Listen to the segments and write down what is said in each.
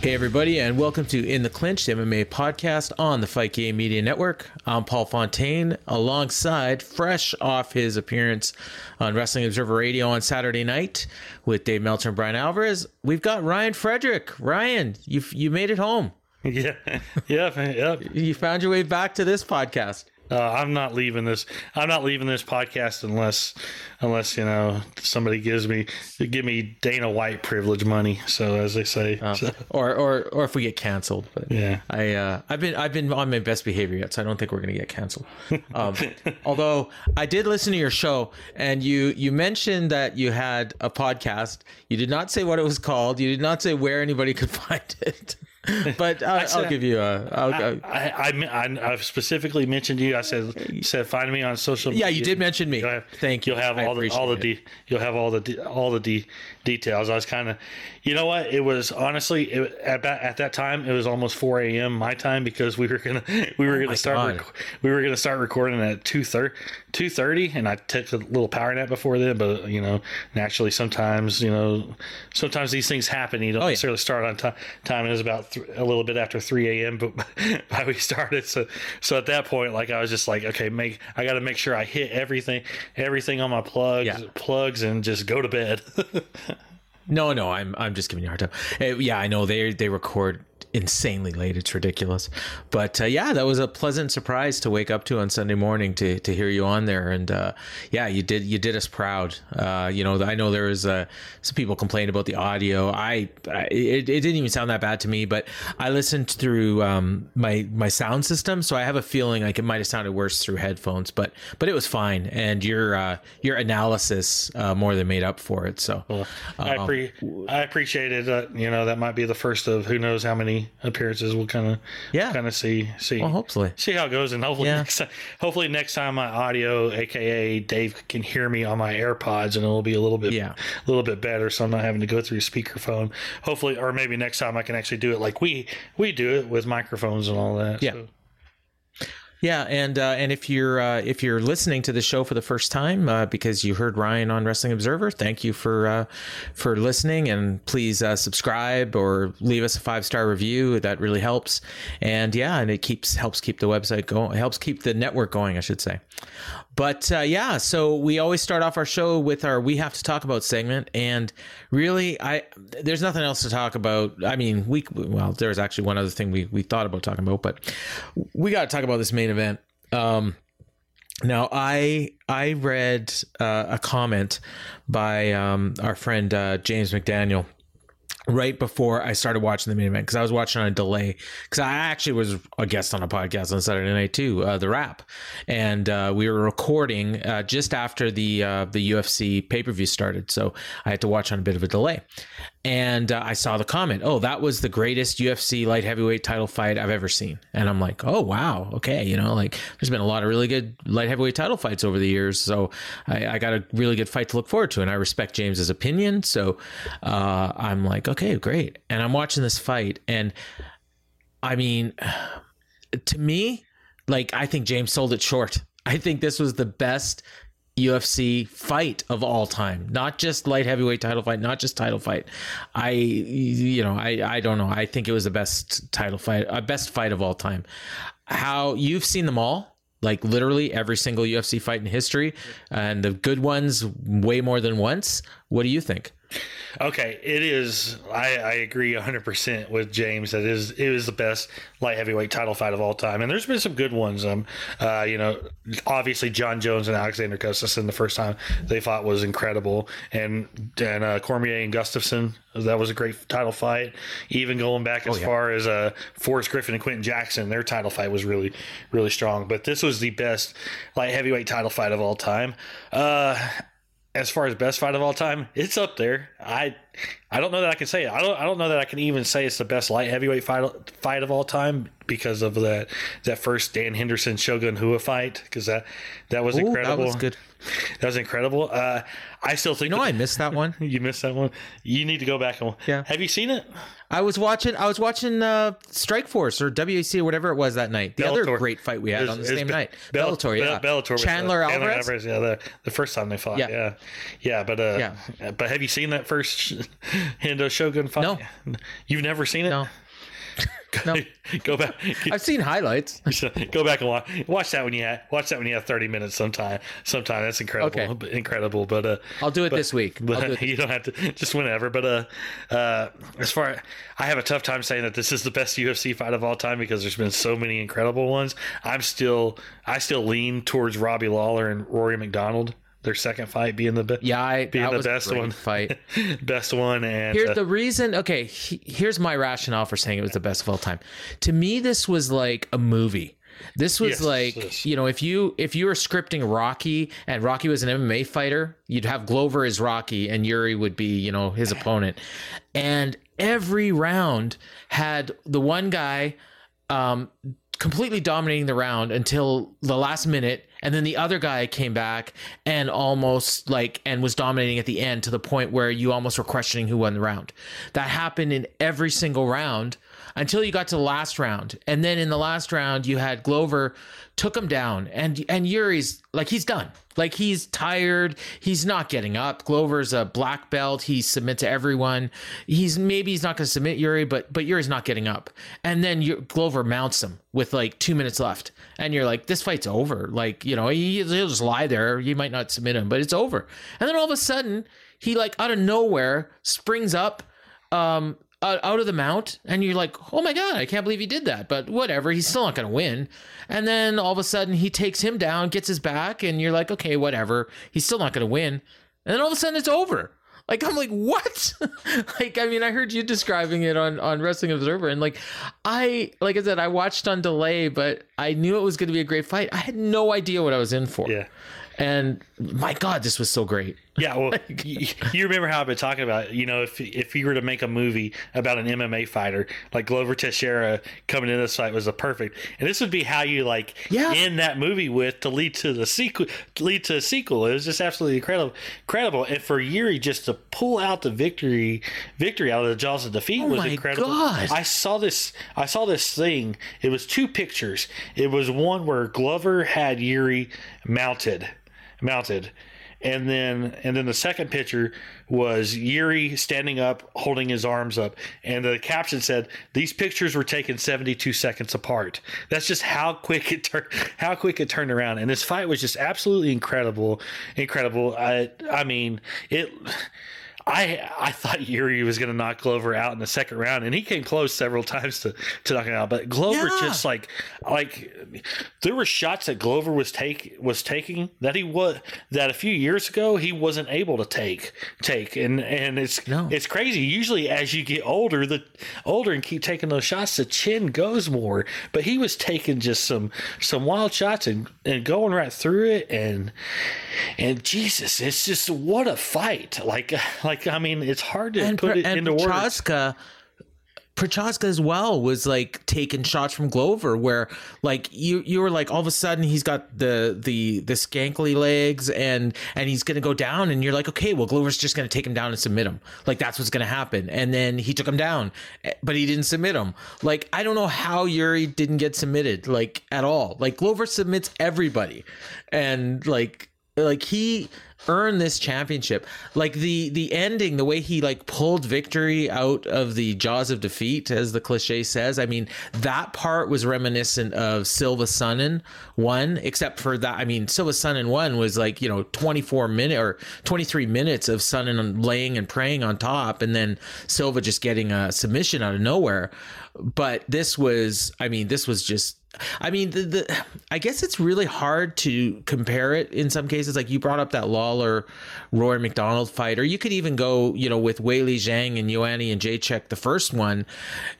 Hey, everybody, and welcome to In the Clinch, the MMA podcast on the Fight Game Media Network. I'm Paul Fontaine, alongside, fresh off his appearance on Wrestling Observer Radio on Saturday night with Dave Meltzer and Bryan Alvarez. We've got Ryan Frederick. Ryan, you you made it home. Yeah, yeah, yeah. You found your way back to this podcast. Uh, I'm not leaving this. I'm not leaving this podcast unless, unless you know somebody gives me give me Dana White privilege money. So as they say, Uh, so, or or or if we get canceled. But Yeah. I uh, I've been I've been on my best behavior yet, so I don't think we're gonna get canceled. Um, although I did listen to your show, and you you mentioned that you had a podcast. You did not say what it was called. You did not say where anybody could find it. But uh, I'll give you a. I'll, I, I, I, I've specifically mentioned you. I said said find me on social. media. Yeah, you did mention me. Have, Thank you. You'll have I all the all the de- you'll have all the de- all the de- details. I was kind of, you know what? It was honestly it, at that at that time it was almost 4 a.m. my time because we were gonna we were Oh gonna start rec- we were gonna start recording at 2 30 and I took a little power nap before then. But you know, naturally sometimes you know sometimes these things happen. You don't Oh, yeah. necessarily start on time. Time it was about th- a little bit after 3 a.m. But by we started, so so at that point, like I was just like, okay, make I got to make sure I hit everything, everything on my plugs, Yeah. plugs, and just go to bed. No, no, I'm I'm just giving you a hard time. Uh, yeah, I know they they record insanely late. It's ridiculous. But uh, yeah, that was a pleasant surprise to wake up to on Sunday morning to to hear you on there. And uh, yeah, you did you did us proud. Uh, you know, I know there was uh, some people complained about the audio. I, I it, it didn't even sound that bad to me, but I listened through um, my my sound system, so I have a feeling like it might have sounded worse through headphones. But but it was fine, and your uh, your analysis uh, more than made up for it. So. I um, pre- I appreciate it. Uh, you know, that might be the first of who knows how many appearances we'll kind of Yeah. kind of see see Well, hopefully. see how it goes, and hopefully Yeah. next time, hopefully next time my audio, aka Dave, can hear me on my AirPods, and it'll be a little bit Yeah. a little bit better, so I'm not having to go through speakerphone. Hopefully, or maybe next time I can actually do it like we we do it with microphones and all that. Yeah. So, Yeah, and uh, and if you're uh, if you're listening to the show for the first time uh, because you heard Ryan on Wrestling Observer, thank you for uh, for listening, and please uh, subscribe or leave us a five star review. That really helps, and yeah, and it keeps helps keep the website going, helps keep the network going, I should say. But uh, yeah, so we always start off our show with our "We Have to Talk About" segment, and really, I there's nothing else to talk about. I mean, we well, there's actually one other thing we we thought about talking about, but we got to talk about this main event. Um, Now, I I read uh, a comment by um, our friend uh, James McDaniel right before I started watching the main event because I was watching on a delay because I actually was a guest on a podcast on Saturday night too, uh, the Wrap, and uh, we were recording uh, just after the uh, the UFC pay per view started, so I had to watch on a bit of a delay, and uh, I saw the comment, "Oh, that was the greatest UFC light heavyweight title fight I've ever seen," and I'm like, "Oh wow, okay, you know, like there's been a lot of really good light heavyweight title fights over the years, so I, I got a really good fight to look forward to, and I respect James's opinion, so uh, I'm like, okay." Okay, great. And I'm watching this fight, and I mean, to me, like I think James sold it short. I think this was the best UFC fight of all time, not just light heavyweight title fight, not just title fight. I, you know, I, I don't know. I think it was the best title fight, a uh, best fight of all time. How you've seen them all, like literally every single UFC fight in history, and the good ones way more than once. What do you think? Okay, it is. I, I agree 100% with James that it is it is the best light heavyweight title fight of all time, and there's been some good ones. Um, uh, you know, obviously Jon Jones and Alexander Gustafsson the first time they fought was incredible, and and uh, Cormier and Gustafsson that was a great title fight. Even going back as oh, yeah. far as uh, Forrest Griffin and Quinton Jackson, their title fight was really really strong. But this was the best light heavyweight title fight of all time. Uh, as far as best fight of all time, it's up there. I I don't know that I can say it. I don't I don't know that I can even say it's the best light heavyweight fight fight of all time because of that that first Dan Henderson Shogun Rua fight because that that was Ooh, incredible. That was good. That was incredible. Uh, I still think. You know, I missed that one. you missed that one. You need to go back and. Yeah. Have you seen it? I was watching. I was watching uh, Strikeforce or WEC or whatever it was that night. The Bellator. other great fight we had on the same Be- night. Bell- Bellator, yeah. Bellator. Chandler uh, Alvarez. Alvarez. Yeah, the, the first time they fought. Yeah, yeah, yeah but uh, yeah. But have you seen that first Hendo Shogun fight? No, you've never seen it. No. No, go back. I've seen highlights. Go back and watch. Watch that when you have watch that when you have thirty minutes. Sometime, sometime that's incredible. Okay. incredible. But uh, I'll do it but, this week. But it you don't have to just whenever. But uh, uh, as far I have a tough time saying that this is the best UFC fight of all time because there's been so many incredible ones. I'm still I still lean towards Robbie Lawler and Rory MacDonald their second fight being the best. Yeah, I, being the best one fight, best one. And here's uh, the reason. Okay, he, here's my rationale for saying it was the best of all time. To me, this was like a movie. This was yes, like yes. you know if you if you were scripting Rocky and Rocky was an MMA fighter, you'd have Glover as Rocky and Yuri would be you know his opponent, and every round had the one guy um, completely dominating the round until the last minute and then the other guy came back and almost like and was dominating at the end to the point where you almost were questioning who won the round that happened in every single round until you got to the last round and then in the last round you had glover took him down and and Yuri's like he's done. Like he's tired. He's not getting up. Glover's a black belt. He submits to everyone. He's maybe he's not going to submit Yuri, but but Yuri's not getting up. And then you, Glover mounts him with like two minutes left, and you're like, this fight's over. Like you know he, he'll just lie there. You might not submit him, but it's over. And then all of a sudden he like out of nowhere springs up um uh, out of the mount and you're like oh my god i can't believe he did that but whatever he's still not going to win. And then all of a sudden he takes him down gets his back and you're like okay whatever he's still not going to win. And then all of a sudden it's over. Like i'm like what? Like i mean i heard you describing it on on wrestling observer and like i like i said i watched on delay but i knew it was going to be a great fight. I had no idea what i was in for. Yeah. And my god this was so great yeah, well, you, remember how I've been talking about, you know, if if you were to make a movie about an MMA fighter, like Glover Teixeira coming in this fight was a perfect, and this would be how you like yeah. end that movie with to lead to the sequel, lead to a sequel. It was just absolutely incredible, incredible, and for Yuri just to pull out the victory, victory out of the jaws of defeat oh was incredible. God. I saw this, I saw this thing. It was two pictures. It was one where Glover had Yuri mounted, mounted and then and then the second picture was Yuri standing up, holding his arms up, and the caption said, "These pictures were taken 72 seconds apart." That's just how quick it turned, how quick it turned around, and this fight was just absolutely incredible, incredible. I I mean it. I I thought Yuri was going to knock Glover out in the second round, and he came close several times to to knocking out. But Glover Yeah. just like like there were shots that Glover was take was taking that he was that a few years ago he wasn't able to take take, and and it's No. it's crazy. Usually, as you get older, the older and keep taking those shots, the chin goes more. But he was taking just some some wild shots and and going right through it, and and Jesus, it's just what a fight! Like like I mean, it's hard to and put Pr- it into words. Procházka, Procházka as well was like taking shots from Glover, where like you you were like all of a sudden he's got the the the skankly legs and and he's gonna go down and you're like okay well Glover's just gonna take him down and submit him. Like that's what's gonna happen. And then he took him down eh, but he didn't submit him. Like I don't know how Yuri didn't get submitted like at all. Like Glover submits everybody. And like like he earned this championship. Like the the ending the way he like pulled victory out of the jaws of defeat as the cliche says i mean that part was reminiscent of silva Sonnen one except for that i mean silva Sonnen one was like you know 24 minute or 23 minutes of Sonnen laying and praying on top and then silva just getting a submission out of nowhere. But this was i mean this was just I mean, the, the I guess it's really hard to compare it in some cases. Like you brought up that Lawler Roy MacDonald fight, or you could even go, you know, with Weili Zhang and Joanna Jędrzejczyk, the first one,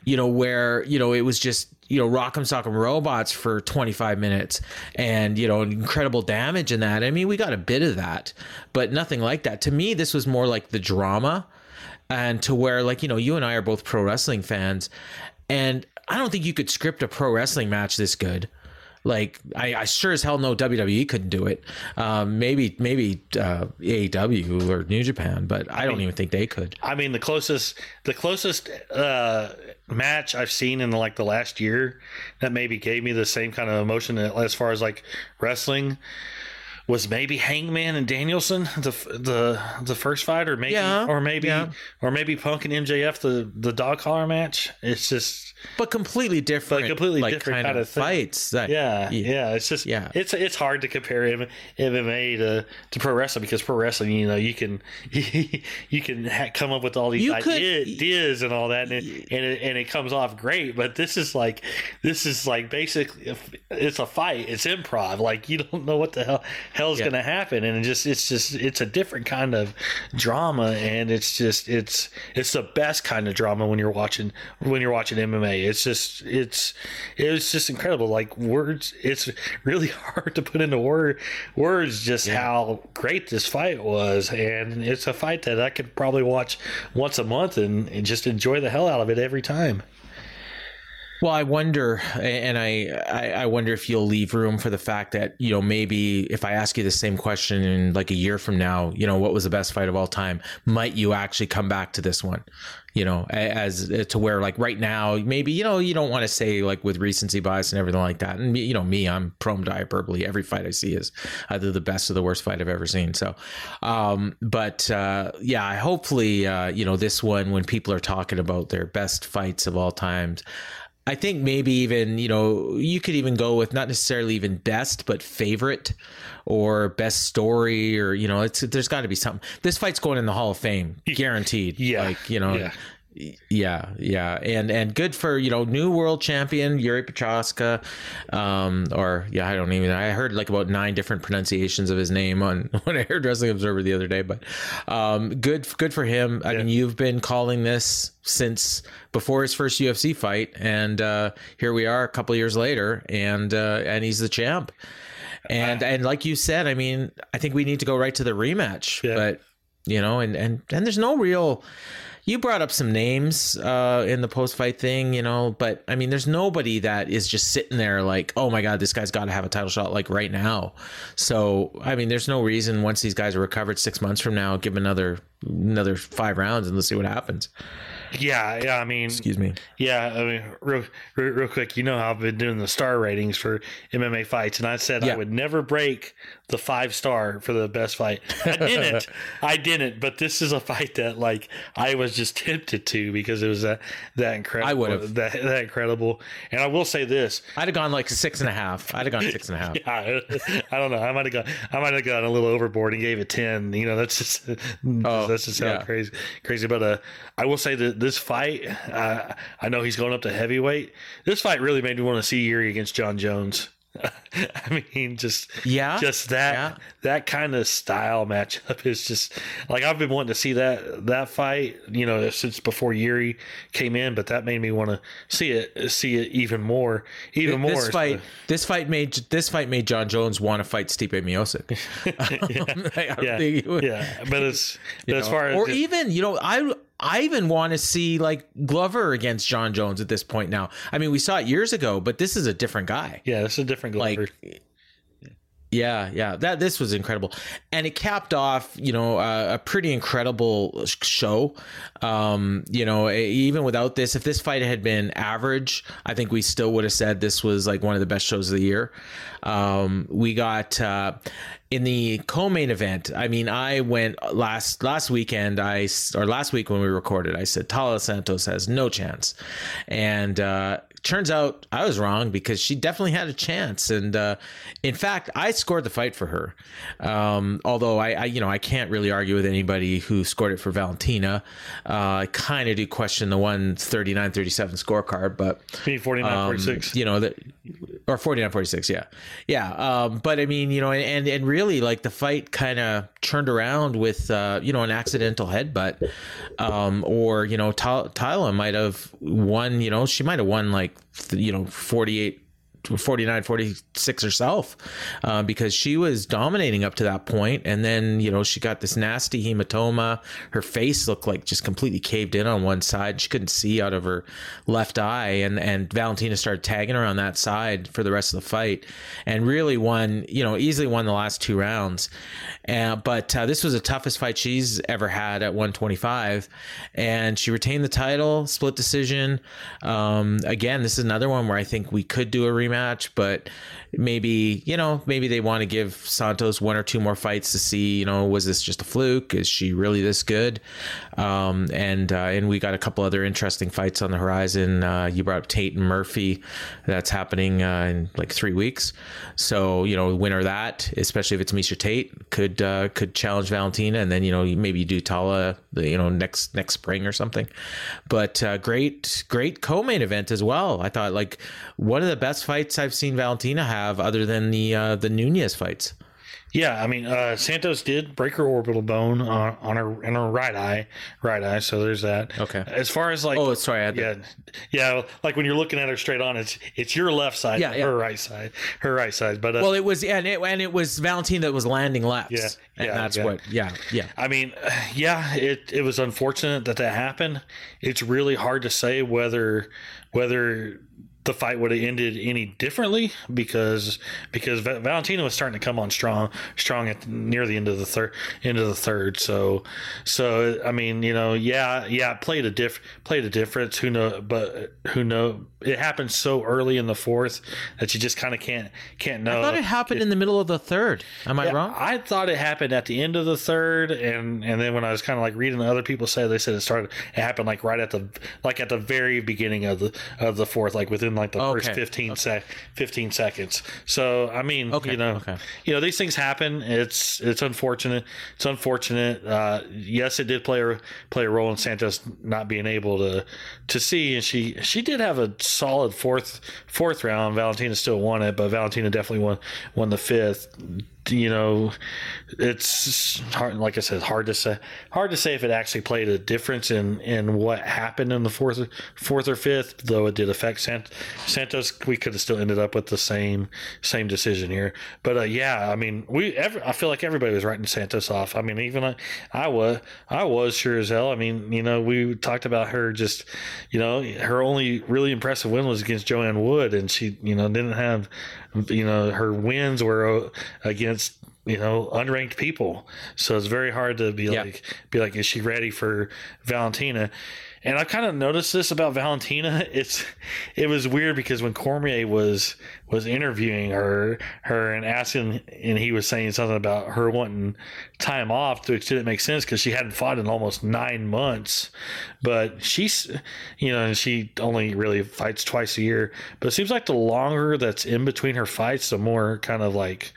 you know, where you know it was just you know rock'em sock'em robots for 25 minutes and you know incredible damage in that. I mean, we got a bit of that, but nothing like that. To me, this was more like the drama and to where like you know you and I are both pro wrestling fans and I don't think you could script a pro wrestling match this good like I, I sure as hell know WWE couldn't do it um, maybe maybe uh, AEW or New Japan but I don't even think they could I mean, the closest the closest uh, match I've seen in like the last year that maybe gave me the same kind of emotion as far as like wrestling was maybe Hangman and Danielson the the the first fight or maybe Yeah, or maybe yeah. or maybe Punk and MJF the the dog collar match. It's just but completely different But completely like, different kind, kind of, of fights that, yeah, yeah, It's just Yeah. It's it's hard to compare MMA to, to pro wrestling because pro wrestling, you know, you can you can ha- come up with all these You could- ideas and all that, and it, and it and it comes off great. But this is like this is like basically it's a fight. It's improv. Like you don't know what the hell hell's Yeah. gonna happen, and it just it's just it's a different kind of drama, and it's just it's it's the best kind of drama when you're watching when you're watching MMA. It's just it's it's just incredible. Like words, it's really hard to put into word words just how great this fight was, and it's a fight that I could probably watch once a month and, and just enjoy the hell out of it every time. Well, I wonder, and I, I wonder if you'll leave room for the fact that you know maybe if I ask you the same question in like a year from now, you know, what was the best fight of all time? Might you actually come back to this one? You know, as to where like right now, maybe you know you don't want to say like with recency bias and everything like that. And you know, me, I'm prone to hyperbole. Every fight I see is either the best or the worst fight I've ever seen. So, um, but uh, yeah, hopefully uh, you know this one when people are talking about their best fights of all times. I think maybe even, you know, you could even go with not necessarily even best, but favorite or best story or, you know, it's there's got to be something. This fight's going in the Hall of Fame, guaranteed. Yeah. Like, you know, Yeah. Yeah, yeah. And and good for, you know, new world champion Yuri Procházka. Um or yeah, I don't even I heard like about nine different pronunciations of his name on when I heard Wrestling Observer the other day, but um good good for him. I mean, you've been calling this since before his first UFC fight and uh here we are a couple years later and uh and he's the champ. And and like you said, I mean, I think we need to go right to the rematch. Yeah. But you know, and and and there's no real you brought up some names uh, in the post fight thing, you know, but I mean, there's nobody that is just sitting there like, oh my God, this guy's got to have a title shot like right now. So, I mean, there's no reason once these guys are recovered six months from now, give another another five rounds and let's see what happens. Yeah, yeah. I mean, Excuse me. Yeah, I mean, real, real, real quick, you know how I've been doing the star ratings for MMA fights, and I said Yeah. I would never break the five star for the best fight. I didn't, I didn't, but this is a fight that like I was just tempted to because it was that that incredible. I would've. that that incredible. And I will say this, I'd have gone like six and a half. I'd have gone six and a half. I, I don't know. I might have gone. I might have gone a little overboard and gave it ten. You know, that's just that's just how yeah. crazy, crazy. But uh, I will say that this fight, uh, I know he's going up to heavyweight. This fight really made me want to see Yuri against Jon Jones. I mean, just Yeah, just that yeah. that kind of style matchup is just like I've been wanting to see that that fight, you know, since before Yuri came in. But that made me want to see it, see it even more, even more. This fight, this fight made this fight made Jon Jones want to fight Stipe Miocic. Yeah, it would- yeah. But it's but as far as or even you know I I even want to see like Glover against Jon Jones at this point now. I mean, we saw it years ago, but this is a different guy. yeah, this is a different Glover. Like yeah, yeah. That this was incredible, and it capped off, you know, a pretty incredible show. Um, you know, even without this, if this fight had been average, I think we still would have said this was like one of the best shows of the year. Um, we got uh, in the co-main event. I mean, I went last last weekend. I or last week when we recorded, I said Taila Santos has no chance, and. uh turns out I was wrong because she definitely had a chance. And uh, in fact, I scored the fight for her. Um, although I, I, you know, I can't really argue with anybody who scored it for Valentina. Uh, I kind of do question the 139 37 scorecard, but Me, 49 um, 46. you know that or 49 46 yeah. Yeah um but i mean you know and and really like the fight kind of turned around with uh you know an accidental headbutt um or you know Ty- Taila might have won you know she might have won like you know 48 49 46 herself uh, because she was dominating up to that point. And then you know she got this nasty hematoma. Her face looked like just completely caved in on one side. She couldn't see out of her left eye. And and Valentina started tagging her on that side for the rest of the fight and really won you know easily won the last two rounds. Uh, but uh, this was the toughest fight she's ever had at 125 and she retained the title split decision. Um, again this is another one where I think we could do a rematch but maybe you know maybe they want to give Santos one or two more fights to see you know was this just a fluke? Is she really this good? Um, and uh, and we got a couple other interesting fights on the horizon. Uh, you brought up Tate and Murphy. That's happening uh, in like three weeks. So you know winner that especially if it's Miesha Tate could uh, could challenge Valentina and then you know maybe do Taila you know next next spring or something. But uh, great great co-main event as well. I thought like one of the best fights I've seen Valentina have other than the uh, the Nunes fights Yeah, I mean, uh, Santos did break her orbital bone on, on her in her right eye, right eye. So there's that. Okay. As far as like, Oh, sorry, yeah, that. yeah, like when you're looking at her straight on, it's it's your left side, Yeah, yeah. her right side, her right side. But uh, well it was and it, and it was Valentina that was landing lefts Yeah, and yeah, that's yeah. what yeah yeah I mean, yeah, it it was unfortunate that that happened. It's really hard to say whether whether the fight would have ended any differently because because Valentina was starting to come on strong strong at near the end of the third end of the third. So so I mean, you know, yeah, yeah, it played a diff played a difference. Who know? But who know? It happened so early in the fourth that you just kind of can't can't know. I thought it happened in the middle of the third am I wrong I thought it happened at the end of the third, and and then when I was kind of like reading other people say, they said it started. It happened like right at the like at the very beginning of the of the fourth, like within like the first Okay, 15 sec 15 seconds. So I mean, Okay, you know, okay. you know these things happen. It's it's unfortunate. It's unfortunate. Uh, yes, it did play a play a role in Santos not being able to to see, and she she did have a solid fourth fourth round. Valentina still won it, but Valentina definitely won won the fifth. You know, it's hard. Like I said, hard to say. Hard to say if it actually played a difference in in what happened in the fourth fourth or fifth. Though it did affect Sant- Santos, we could have still ended up with the same same decision here. But uh, yeah, I mean, we. Every, I feel like everybody was writing Santos off. I mean, even I, I was. I was sure as hell. I mean, you know, we talked about her just. You know, her only really impressive win was against Joanne Wood, and she, you know, didn't have. You know, her wins were uh, against you know unranked people so it's very hard to be Yeah. like be like is she ready for valentina and I kind of noticed this about Valentina. It's it was weird because when Cormier was was interviewing her her and asking, and he was saying something about her wanting time off, to which didn't make sense because she hadn't fought in almost nine months. But she's, you know, she only really fights twice a year. But it seems like the longer that's in between her fights, the more kind of like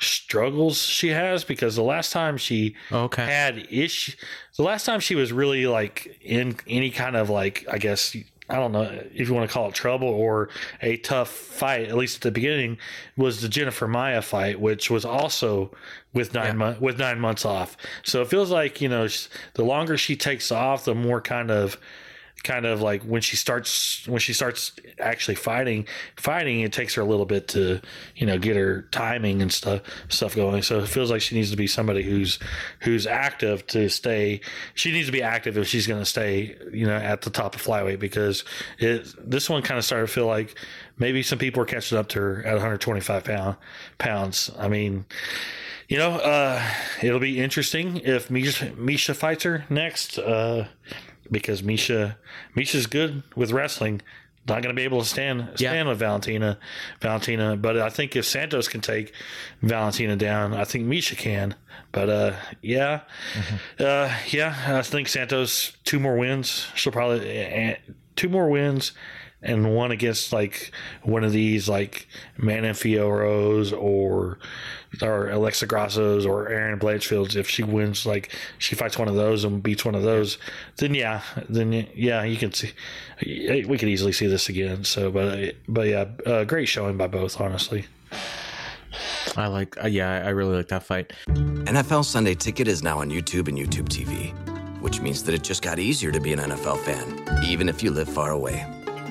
struggles she has because the last time she oh, Okay. had issue the last time she was really like in any kind of like i guess i don't know if you want to call it trouble or a tough fight at least at the beginning was the jennifer Maia fight which was also with nine months with nine months off so it feels like you know the longer she takes off the more kind of kind of like when she starts when she starts actually fighting fighting it takes her a little bit to you know get her timing and stuff stuff going. So it feels like she needs to be somebody who's who's active to stay. She needs to be active if she's going to stay you know at the top of flyweight because it this one kind of started to feel like maybe some people are catching up to her at 125 pound pounds. I mean you know, uh, it'll be interesting if Miesha, Miesha fights her next, uh, because Miesha Miesha's good with wrestling. Not going to be able to stand Yeah. stand with Valentina, Valentina. But I think if Santos can take Valentina down, I think Miesha can. But uh, yeah, uh, yeah, I think Santos two more wins. She'll probably uh, two more wins and one against like one of these like Manon Fioros or or Alexa Grassos or Erin Blanchfields. If she wins, like she fights one of those and beats one of those, then yeah, then yeah, you can see we could easily see this again. So, but but yeah, uh, great showing by both, honestly. I like. Uh, yeah, I really like that fight. NFL Sunday Ticket is now on YouTube and YouTube TV, which means that it just got easier to be an NFL fan, even if you live far away.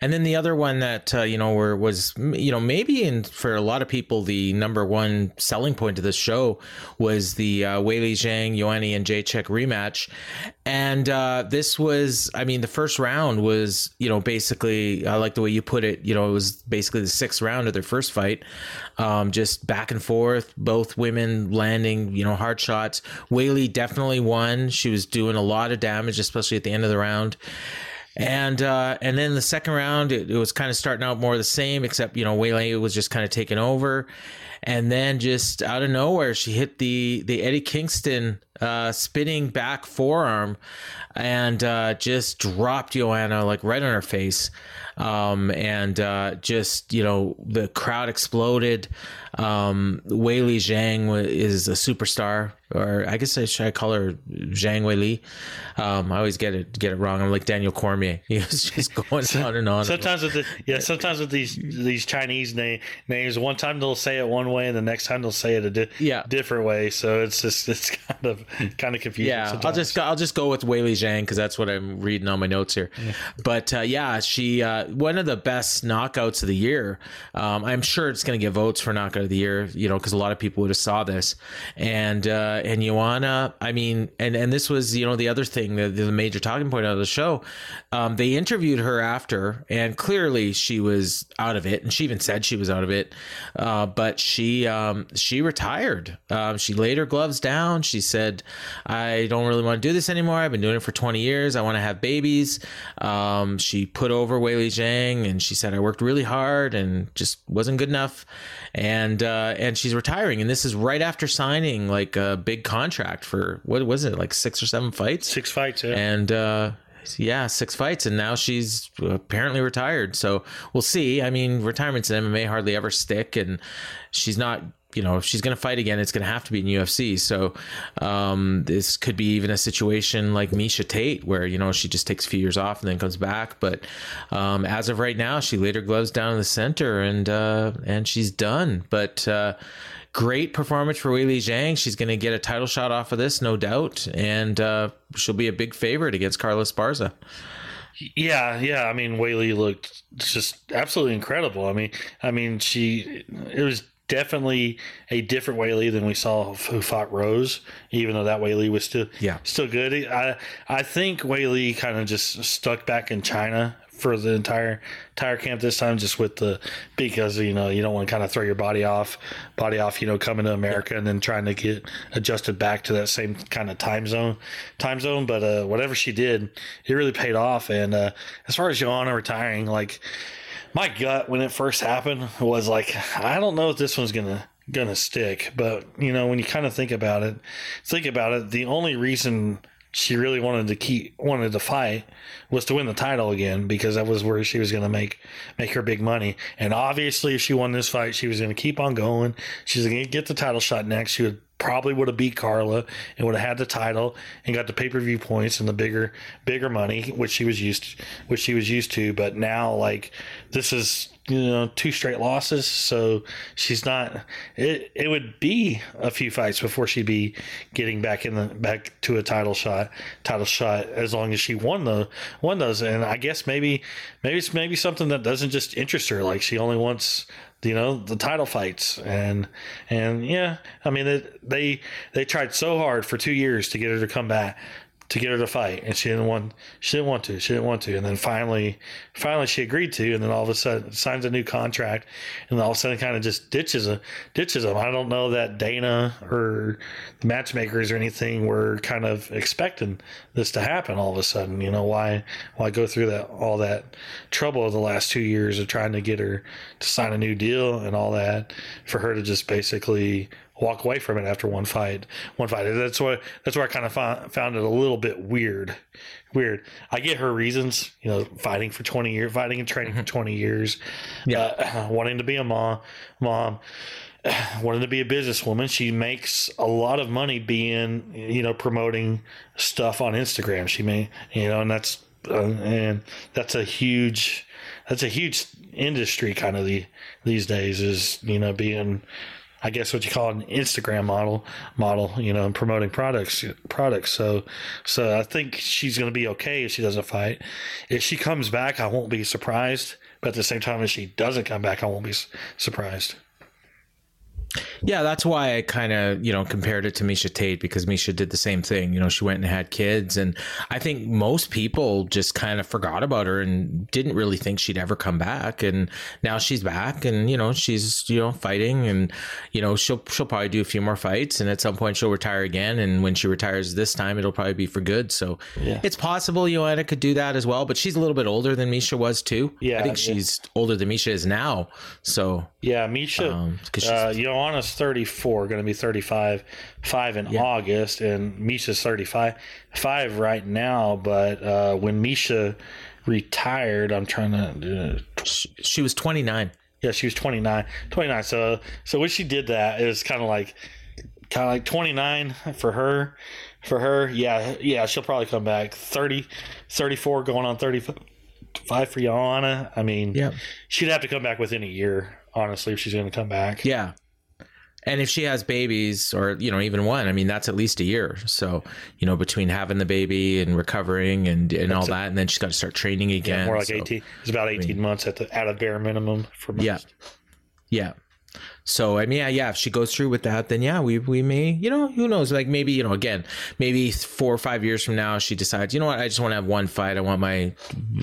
And then the other one that uh, you know were was you know maybe in for a lot of people the number one selling point of this show was the uh, Wei Li Zhang, Joanna Jędrzejczyk rematch, and uh, this was I mean the first round was you know basically I like the way you put it you know it was basically the sixth round of their first fight, um, just back and forth, both women landing you know hard shots. Li definitely won. She was doing a lot of damage, especially at the end of the round. And uh, and then the second round, it, it was kind of starting out more the same, except you know Weili was just kind of taking over, and then just out of nowhere, she hit the the Eddie Kingston uh, spinning back forearm, and uh, just dropped Joanna like right on her face, um, and uh, just you know the crowd exploded. Um, Wei Li Zhang is a superstar, or I guess I should I call her Zhang Wei Li. Um, I always get it get it wrong. I'm like Daniel Cormier. He was just going on and on. Sometimes with the yeah, sometimes with these these Chinese name, names, one time they'll say it one way, and the next time they'll say it a di- Yeah. different way. So it's just it's kind of kind of confusing. Yeah, I'll just go, I'll just go with Wei Li Zhang because that's what I'm reading on my notes here. But uh, yeah, she uh, one of the best knockouts of the year. Um, I'm sure it's going to get votes for knockout of the year. You know, because a lot of people would have saw this. And uh, and Joanna, I mean, and and this was you know the other thing, the, the major talking point of the show. Um, they interviewed her after, and clearly she was out of it, and she even said she was out of it. Uh, but she um, she retired. Um, she laid her gloves down. She said, "I don't really want to do this anymore. I've been doing it for 20 years. I want to have babies." Um, she put over Wei Li Zhang, and she said, "I worked really hard and just wasn't good enough." And uh, and she's retiring, and this is right after signing like a big contract for what was it, like six or seven fights? six fights. Yeah. and uh yeah six fights and now she's apparently retired so we'll see i mean retirements in mma hardly ever stick and she's not you know, if she's going to fight again, it's going to have to be in UFC. So um, this could be even a situation like Miesha Tate, where you know she just takes a few years off and then comes back. But um, as of right now, she laid her gloves down in the center and uh, and she's done. But uh, great performance for Weili Zhang. She's going to get a title shot off of this, no doubt, and uh, she'll be a big favorite against Carla Esparza. Yeah, yeah. I mean, Weili looked just absolutely incredible. I mean, I mean, she it was definitely a different Weili than we saw who fought Rose, even though that Weili was still yeah still good. I I think Weili kind of just stuck back in China for the entire entire camp this time, just with the because you know you don't want to kind of throw your body off body off you know coming to America and then trying to get adjusted back to that same kind of time zone time zone. But uh, whatever she did, it really paid off. And uh, as far as Joanna retiring, like my gut when it first happened was like, I don't know if this one's gonna gonna stick. But you know, when you kind of think about it, think about it. The only reason she really wanted to keep wanted to fight was to win the title again because that was where she was going to make make her big money. And obviously, if she won this fight, she was going to keep on going. She's going to get the title shot next. She would probably would have beat Carla and would have had the title and got the pay per view points and the bigger bigger money, which she was used to, which she was used to. But now, like this is you know two straight losses, so she's not. It it would be a few fights before she'd be getting back in the back to a title shot title shot as long as she won the won those. And I guess maybe maybe it's maybe something that doesn't just interest her. Like she only wants you know the title fights. And and yeah i mean it, they they tried so hard for two years to get her to come back to get her to fight and she didn't want she didn't want to she didn't want to. And then finally finally she agreed to and then all of a sudden signs a new contract and all of a sudden kind of just ditches a ditches them. I don't know that dana or the matchmakers or anything were kind of expecting this to happen all of a sudden. You know why why go through that all that trouble of the last two years of trying to get her to sign a new deal and all that for her to just basically walk away from it after one fight. One fight. That's what. That's where I kind of found, found it a little bit weird. Weird. I get her reasons. You know, fighting for twenty years, fighting and training for twenty years. Yeah. Uh, wanting to be a mom. Mom. Wanting to be a businesswoman, she makes a lot of money being, you know, promoting stuff on Instagram. She may, you know, and that's uh, and that's a huge, that's a huge industry kind of the these days is you know being I guess what you call an Instagram model model, you know, and promoting products products. So so I think she's gonna be okay if she doesn't fight. If she comes back, I won't be surprised. But at the same time, if she doesn't come back, I won't be surprised. Yeah, that's why I kind of, you know, compared it to Miesha Tate because Miesha did the same thing. You know, she went and had kids. And I think most people just kind of forgot about her and didn't really think she'd ever come back. And now she's back and, you know, she's, you know, fighting and, you know, she'll, she'll probably do a few more fights and at some point she'll retire again. And when she retires this time, it'll probably be for good. So Yeah. it's possible Joanna could do that as well, but she's a little bit older than Miesha was too. Yeah, I think yeah. she's older than Miesha is now. So Yeah, Miesha, Um, 'cause she's- uh, Joanna's 34, going to be 35, five in Yeah. August, and Miesha's 35, five right now. But uh, when Miesha retired, I'm trying to. Uh, she was 29. Yeah, she was 29. 29. So, so when she did that, it was kind of like, kind of like 29 for her. For her, yeah, yeah, she'll probably come back. 30, 34, going on 35 for Joanna. I mean, Yeah. she'd have to come back within a year, honestly, if she's going to come back. Yeah. And if she has babies or, you know, even one, I mean, that's at least a year. So, you know, between having the baby and recovering and, and all That's it. that, and then she's got to start training Yeah, again. more like So, 18. It's about 18 months at the at a bare minimum for most. Yeah. Yeah. So I mean, yeah, yeah. If she goes through with that, then yeah, we we may, you know, who knows? Like maybe you know, again, maybe four or five years from now, she decides, you know what, I just want to have one fight. I want my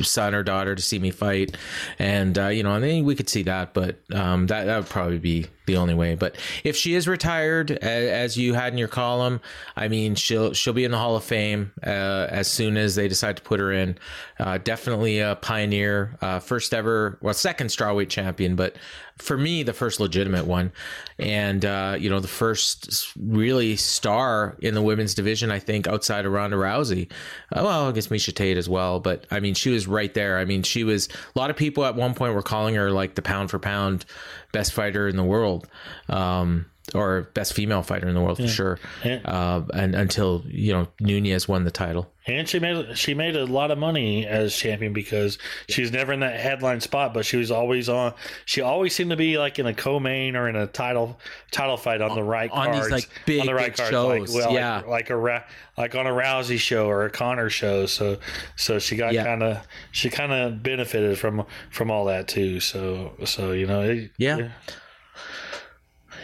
son or daughter to see me fight, and uh, you know, and then we could see that. But um, that that would probably be the only way. But if she is retired, as you had in your column, I mean, she'll she'll be in the Hall of Fame uh, as soon as they decide to put her in. Uh, definitely a pioneer, uh, first ever, well, second strawweight champion, but for me, the first legitimate one, and uh, you know, the first really star in the women's division. I think outside of Ronda Rousey. Uh, well, I guess Miesha Tate as well, but I mean, she was right there. I mean, she was. A lot of people at one point were calling her like the pound for pound best fighter in the world. Um, or best female fighter in the world for sure. And- Uh, and until you know Nunes won the title. And she made she made a lot of money as champion because she was never in that headline spot, but she was always on. She always seemed to be like in a co-main or in a title title fight on the right On these, like, big, on the right cards, shows, like, well, yeah. like, like a like on a Rousey show or a Conor show. So so she got Yeah. kind of she kind of benefited from from all that too. So so you know it, Yeah. Yeah,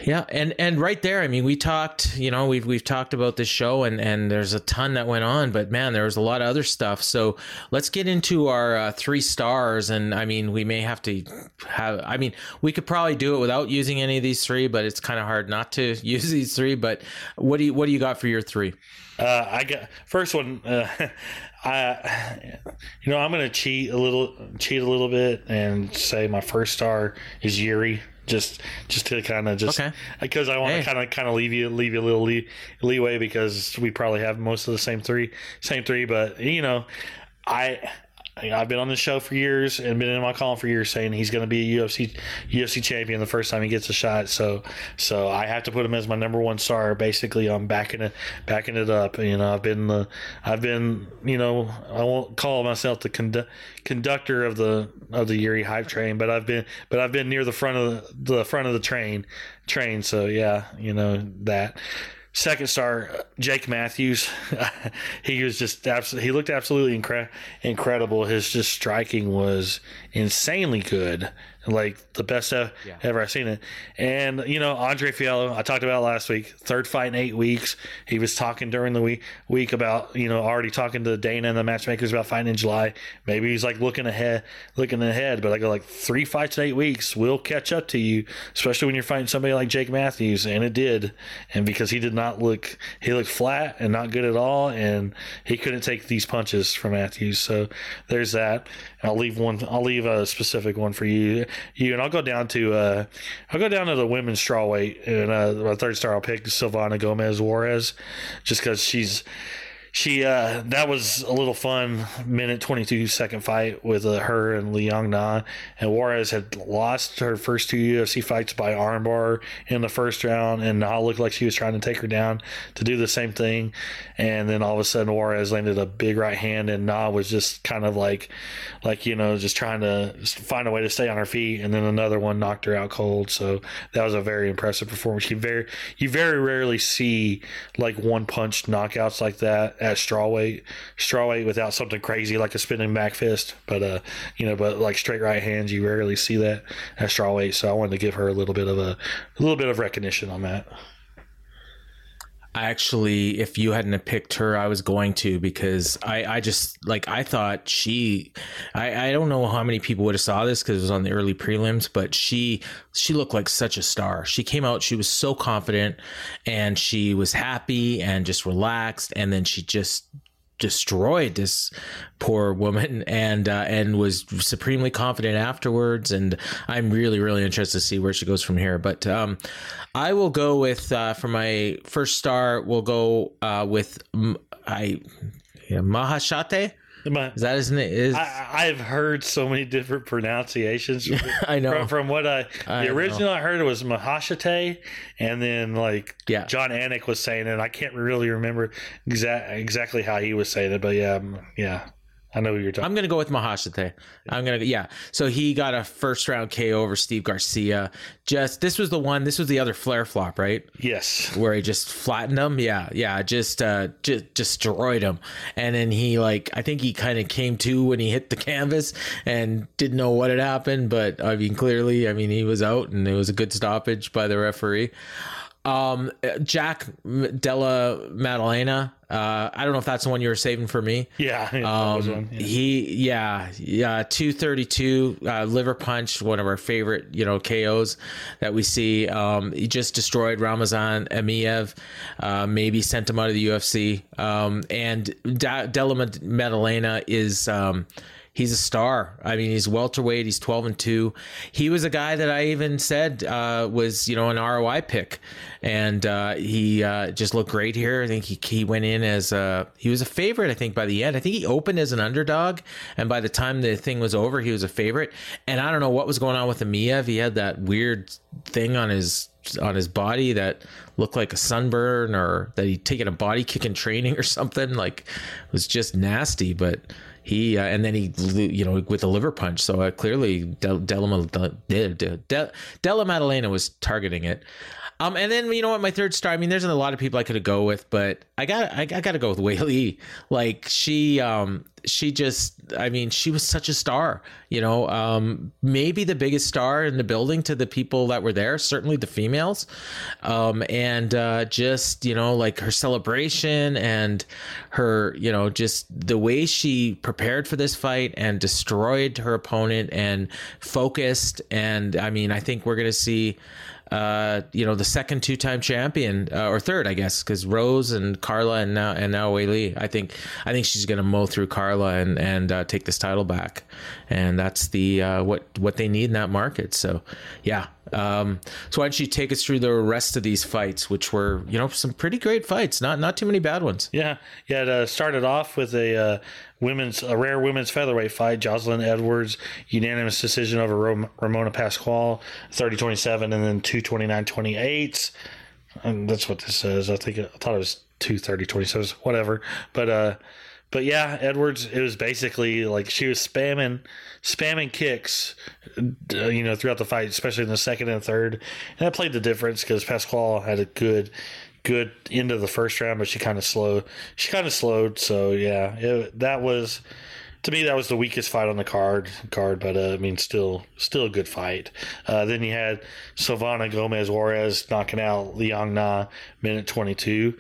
and and right there, I mean, we talked, you know, we've we've talked about this show, and and there's a ton that went on, but man, there was a lot of other stuff. So let's get into our uh, three stars, and I mean, we may have to have, I mean, we could probably do it without using any of these three, but it's kind of hard not to use these three. But what do you what do you got for your three? Uh, I got first one. Uh, I, you know, I'm gonna cheat a little, cheat a little bit, and say my first star is Yuri. Just, just to kind of just Okay. because I want Hey. to kind of kind of leave you leave you a little lee, leeway because we probably have most of the same three, same three. But you know, I. I've been on the show for years and been in my column for years saying he's going to be a UFC UFC champion the first time he gets a shot. So so I have to put him as my number one star. Basically, I'm backing it backing it up. You know, I've been the I've been you know I won't call myself the condu- conductor of the of the Yuri hype train, but I've been but I've been near the front of the, the front of the train train. So yeah, you know that. Second star, uh, Jake Matthews. he was just absolutely. He looked absolutely incre- incredible. His just striking was insanely good, like the best ever, ever I've seen it. And you know, Andre Fiallo, I talked about last week. Third fight in eight weeks. He was talking during the week week about you know already talking to Dana and the matchmakers about fighting in July. Maybe he's like looking ahead, looking ahead. But I go like three fights in eight weeks will catch up to you, especially when you're fighting somebody like Jake Matthews, and it did. And because he did not look, he looked flat and not good at all, and he couldn't take these punches from Matthews. So there's that. I'll leave one. I'll leave a specific one for you. You and I'll go down to. Uh, I'll go down to the women's strawweight, and uh, my third star I'll pick Silvana Gomez Juarez, just because she's she uh that was a little fun minute 22 second fight with uh, her and Liang Na. And Juarez had lost her first two UFC fights by armbar in the first round and Na looked like she was trying to take her down to do the same thing. And then all of a sudden Juarez landed a big right hand and Na was just kind of like like you know just trying to find a way to stay on her feet. And then another one knocked her out cold. So that was a very impressive performance. You very you very rarely see like one punch knockouts like that at strawweight strawweight without something crazy like a spinning back fist but uh you know but like straight right hands you rarely see that at strawweight so i wanted to give her a little bit of a, a little bit of recognition on that I actually, if you hadn't picked her, I was going to because I, I just like I thought she, I, I don't know how many people would have saw this because it was on the early prelims, but she, she looked like such a star. She came out, she was so confident, and she was happy and just relaxed, and then she just destroyed this poor woman and uh, and was supremely confident afterwards. And I'm really really interested to see where she goes from here. But um, I will go with uh, for my first star we'll go uh, with I yeah, Maheshate My- is that his name is I, I've heard so many different pronunciations. I know. From, from what I, I the know. original I heard was Maheshate, and then like Yeah. Jon Anik was saying it. I can't really remember exact exactly how he was saying it, but yeah, yeah, I know you're talking. I'm gonna go with Maheshate. I'm gonna yeah. So he got a first round KO over Steve Garcia. Just this was the one. This was the other flare flop, right? yes, where he just flattened him. Yeah, yeah, just uh, just destroyed him. And then he like, I think he kind of came to when he hit the canvas and didn't know what had happened. But I mean, clearly, I mean, he was out, and it was a good stoppage by the referee. Um, Jack Della Maddalena. Uh, I don't know if that's the one you were saving for me. yeah, Um, one, yeah. he, yeah, yeah, two thirty two, uh, liver punch, one of our favorite, you know, KOs that we see. Um, he just destroyed Ramazan Emeev, uh, maybe sent him out of the UFC. Um, and da- Della Maddalena is, um, he's a star. I mean, he's welterweight. He's twelve and two. He was a guy that I even said uh, was you know an ROI pick, and uh, he uh, just looked great here. I think he he went in as a he was a favorite. I think by the end, I think he opened as an underdog, and by the time the thing was over, he was a favorite. And I don't know what was going on with Emeev. He had that weird thing on his on his body that looked like a sunburn or that he'd taken a body kick in training or something like it was just nasty but he uh, and then he you know with the liver punch. So uh, clearly Del, Della, Del, Del, Della Maddalena was targeting it um, and then you know what, my third star. I mean, there's a lot of people I could go with, but I got I, I got to go with Weili. Like she, um, she just, I mean, she was such a star. You know, um, maybe the biggest star in the building to the people that were there. Certainly the females, um, and uh, just you know, like her celebration and her, you know, just the way she prepared for this fight and destroyed her opponent and focused. And I mean, I think we're gonna see uh, you know, the second two-time champion uh, or third, I guess, because Rose and Carla and now and now Weili. I think I think she's going to mow through Carla and and uh, take this title back, and that's the uh, what what they need in that market. So, yeah. Um, so why don't you take us through the rest of these fights, which were you know some pretty great fights, not not too many bad ones. Yeah, yeah. It uh, started off with a uh, women's a rare women's featherweight fight. Jocelyn Edwards unanimous decision over Ramona Pascual, 30-27, and then two 29-28. And that's what this says. I think I thought it was two 30 27 whatever. But uh but yeah, Edwards it was basically like she was spamming spamming kicks uh, you know throughout the fight, especially in the second and third. And that played the difference cuz Pascual had a good good end of the first round, but she kind of slowed. She kind of slowed, so yeah, it, that was to me that was the weakest fight on the card card but uh, i mean still still a good fight uh, then you had silvana gomez juarez knocking out liang na minute 22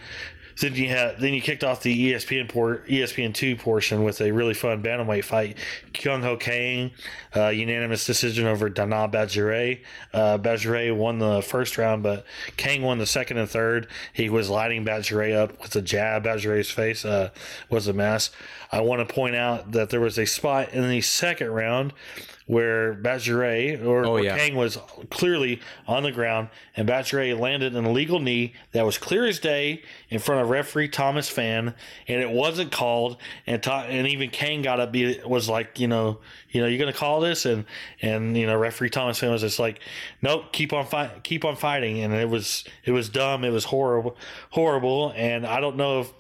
then you had then you kicked off the espn port espn 2 portion with a really fun bantamweight fight. Kyung ho kang uh, unanimous decision over Danaa Batgerel uh, Batgerel won the first round but kang won the second and third. He was lighting Batgerel up with a jab. Batgerel's face uh, was a mess. I want to point out that there was a spot in the second round where Batgerel or, Oh, or yeah. Kang was clearly on the ground, and Batgerel landed an illegal knee that was clear as day in front of referee Thomas Fan, and it wasn't called. And Ta- and even Kang got up, be was like, you know, you know, you're gonna call this, and and you know, referee Thomas Fan was just like, nope, keep on fight, keep on fighting, and it was it was dumb, it was horrible, horrible, and I don't know if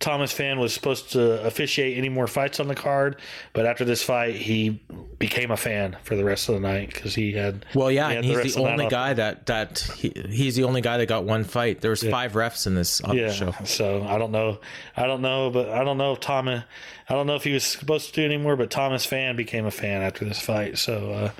Thomas Fan was supposed to officiate any more fights on the card, but after this fight, he became a fan for the rest of the night because he had. Well, yeah, he and he's rest the only guy that that he, he's the only guy that got one fight. There was five refs in this on Yeah, the show. so I don't know, I don't know, but I don't know if Thomas, I don't know if he was supposed to do anymore, but Thomas Fan became a fan after this fight, so, uh,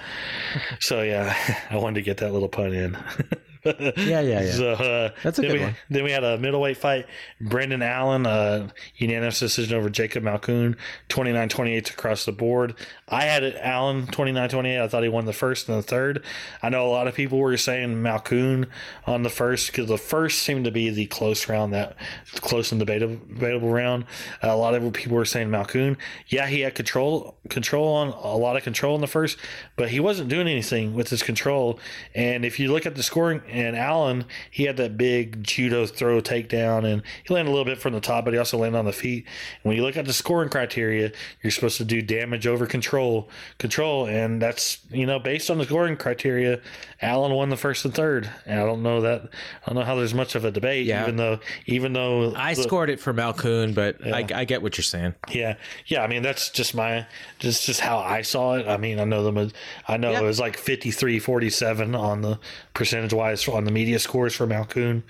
so yeah, I wanted to get that little pun in. Yeah, yeah, yeah. So, uh, That's a then good we, one. Then we had a middleweight fight. Brendan Allen, uh, unanimous decision over Jacob Malkoon, 29-28 across the board. I had it Allen 29-28. I thought he won the first and the third. I know a lot of people were saying Malkoon on the first because the first seemed to be the close round, that close and debatable, debatable round. a lot of people were saying Malkoon. Yeah, he had control control on a lot of control in the first, but he wasn't doing anything with his control. And if you look at the scoring, and Allen, he had that big judo throw takedown, and he landed a little bit from the top, but he also landed on the feet. And when you look at the scoring criteria, you're supposed to do damage over control, control, and that's you know based on the scoring criteria, Allen won the first and third. And I don't know that I don't know how there's much of a debate, Yeah. even though even though I the- scored it for Malkoon, but I, I get what you're saying. yeah, yeah. I mean, that's just my, just just how I saw it. I mean, I know them. I know Yeah. it was like 53, 47 on the percentage wise on the media scores for Malkoon,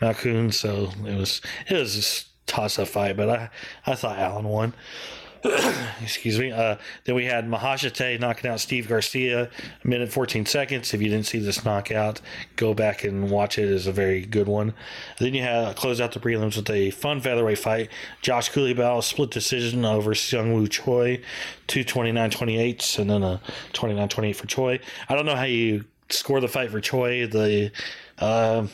Malkoon. So it was it was just toss up fight, but I I thought Allen won. Excuse me. Uh, then we had Maheshate knocking out Steve Garcia, a minute 14 seconds. If you didn't see this knockout, go back and watch it. It's a very good one. Then you had close out the prelims with a fun featherweight fight. Josh Culibao split decision over Seung Woo Choi, two 29 28s, and then a 29 28 for Choi. I don't know how you score the fight for Choi. The uh,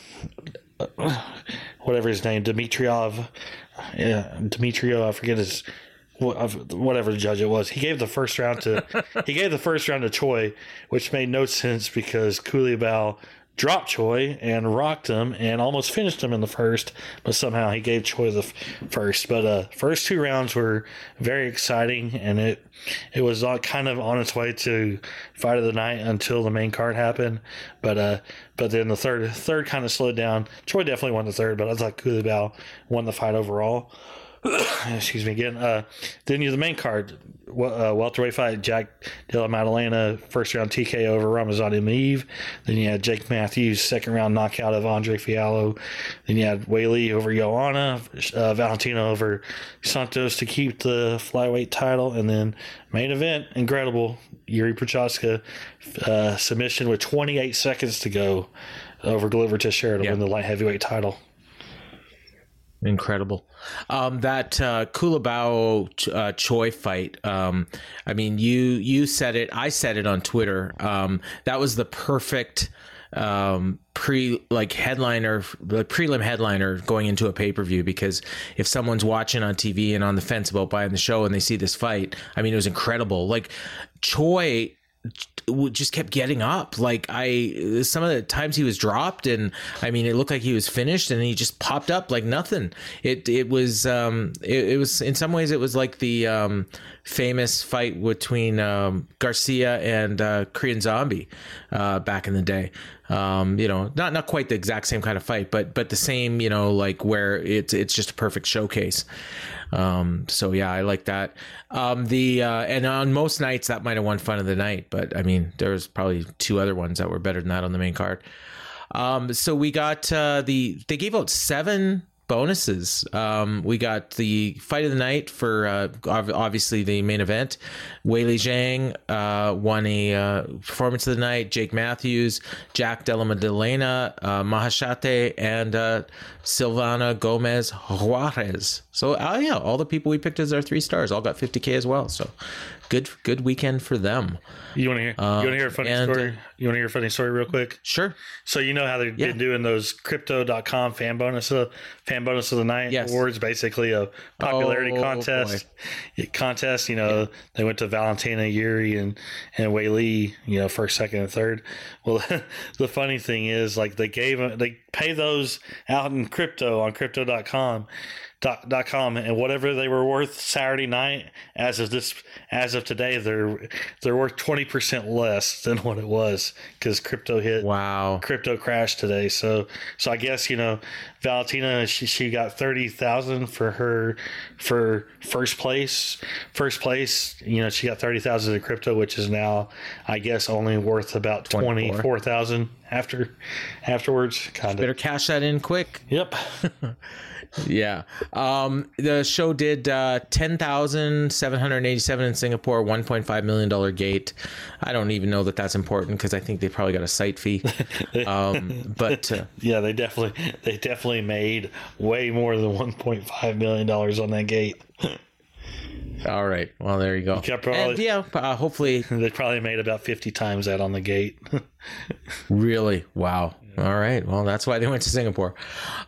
whatever his name, Dimitriov. Yeah, Dmitrio. I forget his whatever judge it was. He gave the first round to he gave the first round to Choi, which made no sense because Culibao dropped Choi and rocked him and almost finished him in the first, but somehow he gave Choi the f- first. But uh, first two rounds were very exciting, and it it was all kind of on its way to fight of the night until the main card happened. But uh, but then the third third kind of slowed down. Choi definitely won the third, but I thought Culibao won the fight overall. excuse me again. Uh, then you the main card, uh, welterweight fight: Jack Della Maddalena first round TKO over Ramazan Emeev. Then you had Jake Matthews second round knockout of Andre Fiallo. Then you had Weili over Joanna, uh, Valentino over Santos to keep the flyweight title, and then main event incredible Yuri Procházka uh, submission with 28 seconds to go over Glover Teixeira to win the light heavyweight title. Incredible. Um, that uh, Culibao uh, Choi fight. Um, I mean, you you said it. I said it on Twitter. Um, that was the perfect um, pre like headliner, the prelim headliner going into a pay per view. Because if someone's watching on TV and on the fence about buying the show and they see this fight, I mean, it was incredible. Like Choi just kept getting up. Like I, some of the times he was dropped, and I mean, it looked like he was finished, and he just popped up like nothing. It it was um it, it was in some ways it was like the um famous fight between um, Garcia and uh, Korean Zombie uh, back in the day. Um, you know, not not quite the exact same kind of fight, but but the same. You know, like where it's it's just a perfect showcase. Um, so yeah, I like that. Um, the uh, and on most nights that might have won fun of the night, but I mean, there's probably two other ones that were better than that on the main card. Um, so we got uh, the they gave out seven bonuses. Um, we got the fight of the night for uh, obviously the main event. Weili Zhang uh, won a uh, performance of the night. Jake Matthews, Jack Della Maddalena, uh, Maheshate, and uh, Silvana Gomez Juarez. So uh, yeah, all the people we picked as our three stars all got 50k as well. So good good weekend for them. You want to hear? you want to hear a um, funny and, story? You want to hear a funny story real quick? Sure. So you know how they've Yeah. been doing those crypto.com fan bonus of fan bonus of the night Yes. awards, basically a popularity Oh, contest. Contest, you know, they went to Valentina Yuri and and Wei Li, you know, first, second, and third. Well, the funny thing is, like they gave them, they pay those out in crypto on crypto.com. Dot, dot com and whatever they were worth Saturday night as of this as of today they're they're worth 20% less than what it was because crypto hit wow. crypto crashed today. So so I guess you know Valentina she, she got 30,000 for her for first place first place you know she got 30,000 in crypto which is now I guess only worth about 24. 24,000 after afterwards kind Better cash that in quick. Yep. yeah. Um, the show did uh, ten thousand seven hundred eighty-seven in Singapore, one point five million dollar gate. I don't even know that that's important because I think they probably got a site fee. Um, but uh, yeah they definitely they definitely made way more than 1.5 million dollars on that gate all right, well there you go. Yeah, probably- And, yeah, uh, hopefully they probably made about 50 times that on the gate Really? Wow. All right. Well, that's why they went to Singapore.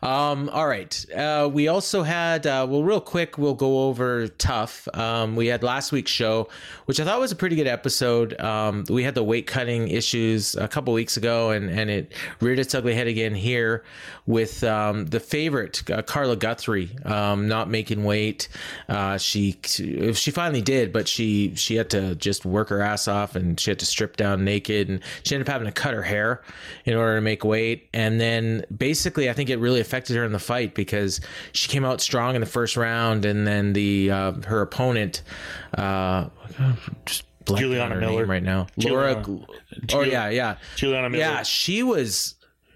Um, all right. Uh, we also had, uh, well, real quick, we'll go over Tough. Um, we had last week's show, which I thought was a pretty good episode. Um, we had the weight cutting issues a couple weeks ago, and, and it reared its ugly head again here with um, the favorite, uh, Claire Guthrie, um, not making weight. Uh, she she finally did, but she she had to just work her ass off, and she had to strip down naked, and she ended up having to cut her hair in order to make weight. And then basically, I think it really affected her in the fight because she came out strong in the first round, and then the uh, her opponent, uh, just Juliana Miller. right now, Laura. Juliana- oh yeah, yeah, Juliana Miller. yeah, she was.